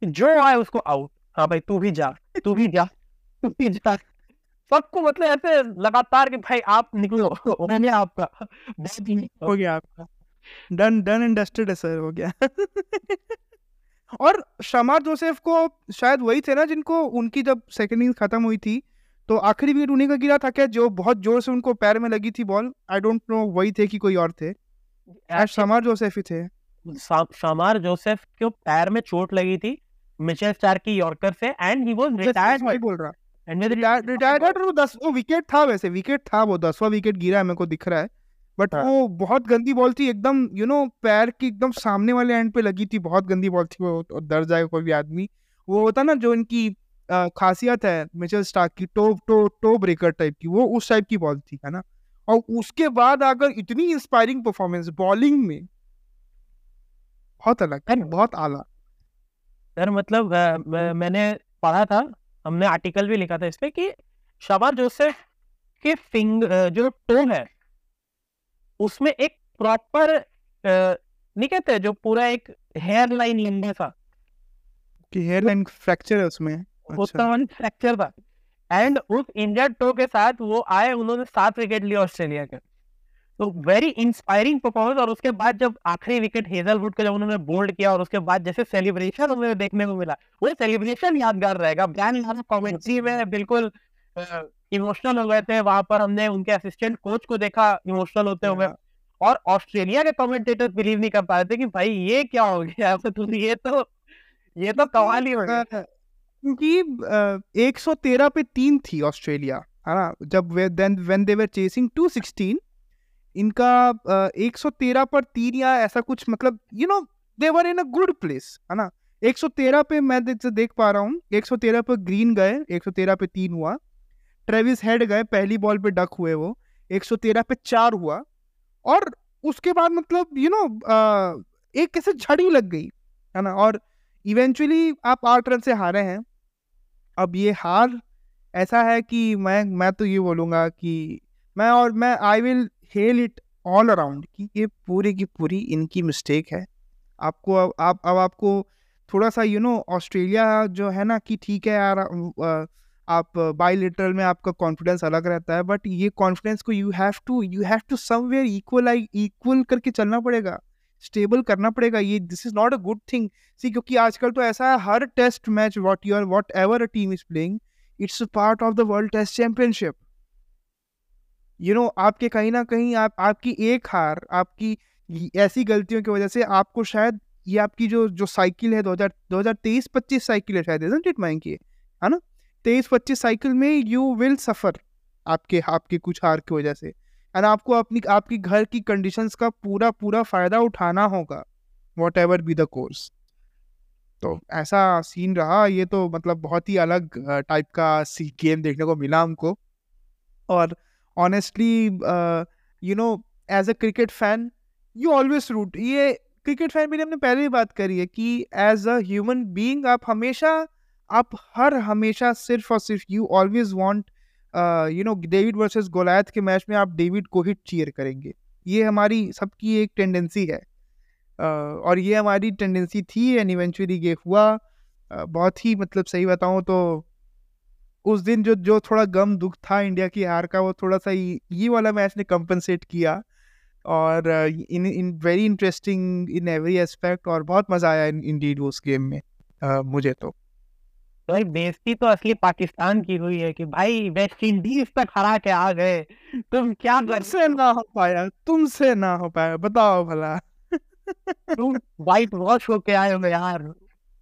जो आए उसको आउट हाँ भाई, तू भी जा, तू भी जा, तू भी जा। सबको मतलब ऐसे लगातार कि भाई आप निकलो मैंने आपका। हो गया आपका। डन डन एंड है सर हो गया। और शमार जोसेफ को शायद वही थे ना जिनको उनकी जब सेकेंड इनिंग खत्म हुई थी तो आखिरी विकेट उन्हीं का गिरा था क्या? जो बहुत ज़ोर से उनको पैर में लगी थी बॉल आई डोंट नो वही थे कि कोई और थे। शमार जोसेफ ही थे। शमार जोसेफ को पैर में चोट लगी थी मिचेल स्टार की यॉर्कर से एंड ही वाज रिटायर्ड बोल रहा। रिटायर्ड वो दस वो विकेट था वैसे विकेट था वो दसवा विकेट गिरा है मेरे को दिख रहा है। बट हाँ. वो बहुत गंदी बॉल थी एकदम यू नो पैर की एकदम सामने वाले एंड पे लगी थी बहुत गंदी बॉल थी वो डर जाएगा कोई भी आदमी। वो होता ना जो इनकी खासियत है मिचेल स्टार्क की toe toe toe breaker type की वो उस टाइप की बॉल थी है ना? और उसके बाद अगर इतनी इंस्पायरिंग परफॉर्मेंस बॉलिंग में बहुत अलग बहुत आला। सर मतलब मैंने पढ़ा था हमने आर्टिकल भी लिखा था इस पे कि शबाज जोसेफ के फिंग जो टो है उसमें एक प्रॉपर नहीं कहते जो पूरा एक हेयर लाइन लंबा था कि हेयर लाइन फ्रैक्चर है उसमें अच्छा। फ्रैक्चर था। एंड उस इंजर्ड टो के साथ वो आए उन्होंने सात विकेट लिए ऑस्ट्रेलिया के। तो वेरी इंस्पायरिंग परफॉर्मेंस और उसके बाद जब आखिरी विकेट हेजलवुड का जब उन्होंने बोल्ड किया और उसके बाद जैसे सेलिब्रेशन उन्हें देखने को मिला वो सेलिब्रेशन यादगार रहेगा। ब्रैन कॉमेंट्री में बिल्कुल इमोशनल हो गए थे। वहाँ पर हमने उनके असिस्टेंट कोच को देखा इमोशनल होते हुए। और ऑस्ट्रेलिया के कमेंटेटर बिलीव नहीं कर पाए थे कि भाई ये क्या हो गया? तो ये तो ये तो कमाल ही हो गया। क्योंकि एक सौ तेरह पे तीन थी ऑस्ट्रेलिया, है ना? जब when they were chasing two sixteen इनका एक सौ तेरह पर तीन या ऐसा कुछ मतलब you know they were in a good place है ना? एक सौ तेरह पे मैं देख पा रहा हूँ, एक सौ तेरह पर ग्रीन गए, एक सौ तेरह पे तीन हुआ, ट्रेविस हेड गए, पहली बॉल पे डक हुए वो, एक सौ तेरह पे चार हुआ, और उसके बाद मतलब यू नो एक कैसे झड़ी लग गई, है ना? और इवेंचुअली आप आठ रन से हारे हैं अब ये हार, ऐसा है कि मैं मैं तो ये बोलूँगा कि मैं और मैं I will hail it all around कि ये पूरी की पूरी इनकी मिस्टेक है। आपको अब, आप, अब आपको थोड़ा सा यू नो ऑस्ट्रेलिया जो है ना कि ठीक है यार आप बाई लिटरल में आपका कॉन्फिडेंस अलग रहता है बट ये कॉन्फिडेंस को you have to you have to somewhere equal I equal करके चलना पड़ेगा। स्टेबल करना पड़ेगा, ये this is not a good thing see क्योंकि आजकल तो ऐसा है, हर test match what your whatever a team is playing it's part of the world test championship you know आपके कहीं ना कहीं, आप, आपकी एक हार, आपकी ऐसी गलतियों की वजह से आपको शायद ये आपकी जो जो साइकिल है, दो हज़ार दो हज़ार तेईस, पच्चीस साइकिल है शायद इजंट इट माइंड की है ना? तेईस, पच्चीस साइकिल में यू विल सफ़र आपके आपके कुछ हार की वजह से। एंड आपको अपनी, आपकी घर की कंडीशंस का पूरा पूरा फ़ायदा उठाना होगा whatever be the course तो ऐसा सीन रहा, ये तो मतलब बहुत ही अलग टाइप का सी गेम देखने को मिला हमको। और honestly you know as a cricket fan you always root ये क्रिकेट फ़ैन मेरी हमने पहले ही बात करी है कि एज अ ह्यूमन बीइंग आप हमेशा, आप हर हमेशा सिर्फ़ और सिर्फ़ you always want you know David versus Goliath के मैच में आप डेविड को ही चीयर करेंगे। ये हमारी सबकी एक टेंडेंसी है। uh, और ये हमारी टेंडेंसी थी एंड इवेंचुअली ये हुआ। uh, बहुत ही मतलब सही बताऊँ तो उस दिन जो जो थोड़ा गम दुख था इंडिया की हार का वो थोड़ा सा ये वाला मैच ने कंपनसेट किया। और in in very interesting in every aspect और बहुत मज़ा आया इन इंडीड उस गेम में। uh, मुझे तो। भाई बेइज्जती तो असली पाकिस्तान की हुई है कि भाई वेस्ट इंडीज तक हरा के आ गए। तुम क्या तुमसे ना हो पाया तुमसे ना हो पाया बताओ भला। तुम वाइट वॉश होके आए हो यार।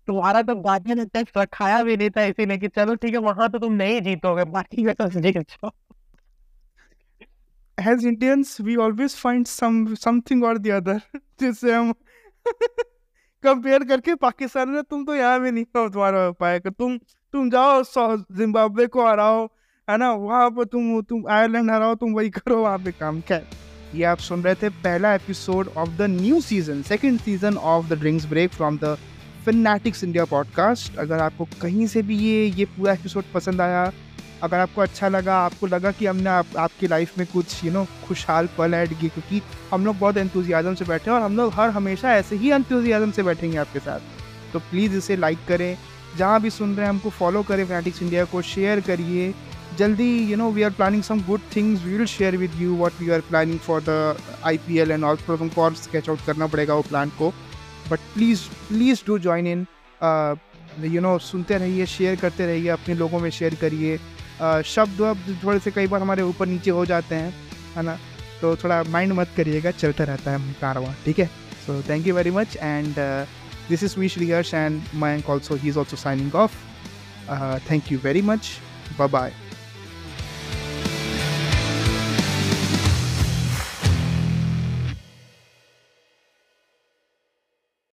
तुम्हारा तो गार्जियन ने टेस्ट रखाया भी नहीं था इसीलिए कि चलो ठीक है वहाँ तो तुम नहीं जीतोगे बाकी में तो जीत जाओ। As Indians, we always find some something or the other जिससे हम कंपेयर करके पाकिस्तान में तुम तो यहाँ भी नहीं हो तुम्हारा तुम तुम जाओ जिम्बाब्वे को हराओ, है ना? वहाँ पर तुम तुम आयरलैंड हराओ, तुम वही करो, वहाँ पे काम क्या ये आप सुन रहे थे पहला episode of the new season second season of the drinks break from the fanatics India podcast अगर आपको कहीं से भी ये ये पूरा एपिसोड पसंद आया अगर आपको अच्छा लगा आपको लगा कि हमने आप, आपकी लाइफ में कुछ यू नो खुशहाल पल ऐड किए क्योंकि हम लोग बहुत एंथुजियाज़म से बैठे हैं और हम लोग हर हमेशा ऐसे ही एंथुजियाज़म से बैठेंगे आपके साथ। तो प्लीज़ इसे लाइक करें। जहाँ भी सुन रहे हैं हमको फॉलो करें फैटिक्स इंडिया को शेयर करिए। जल्दी you know we are planning some good things we will share with you what we are planning for the I P L and also तुमको और स्केच आउट करना पड़ेगा वो प्लान को। But please please do join in you know सुनते रहिए share करते रहिए अपने लोगों में शेयर करिए। शब्द वब्द थोड़े से कई बार हमारे ऊपर नीचे हो जाते हैं, है ना? तो थोड़ा माइंड मत करिएगा, चलता रहता है कारवा, ठीक है? So thank you very much and this is wish रिहर्ष and my also he is also signing off thank you very much bye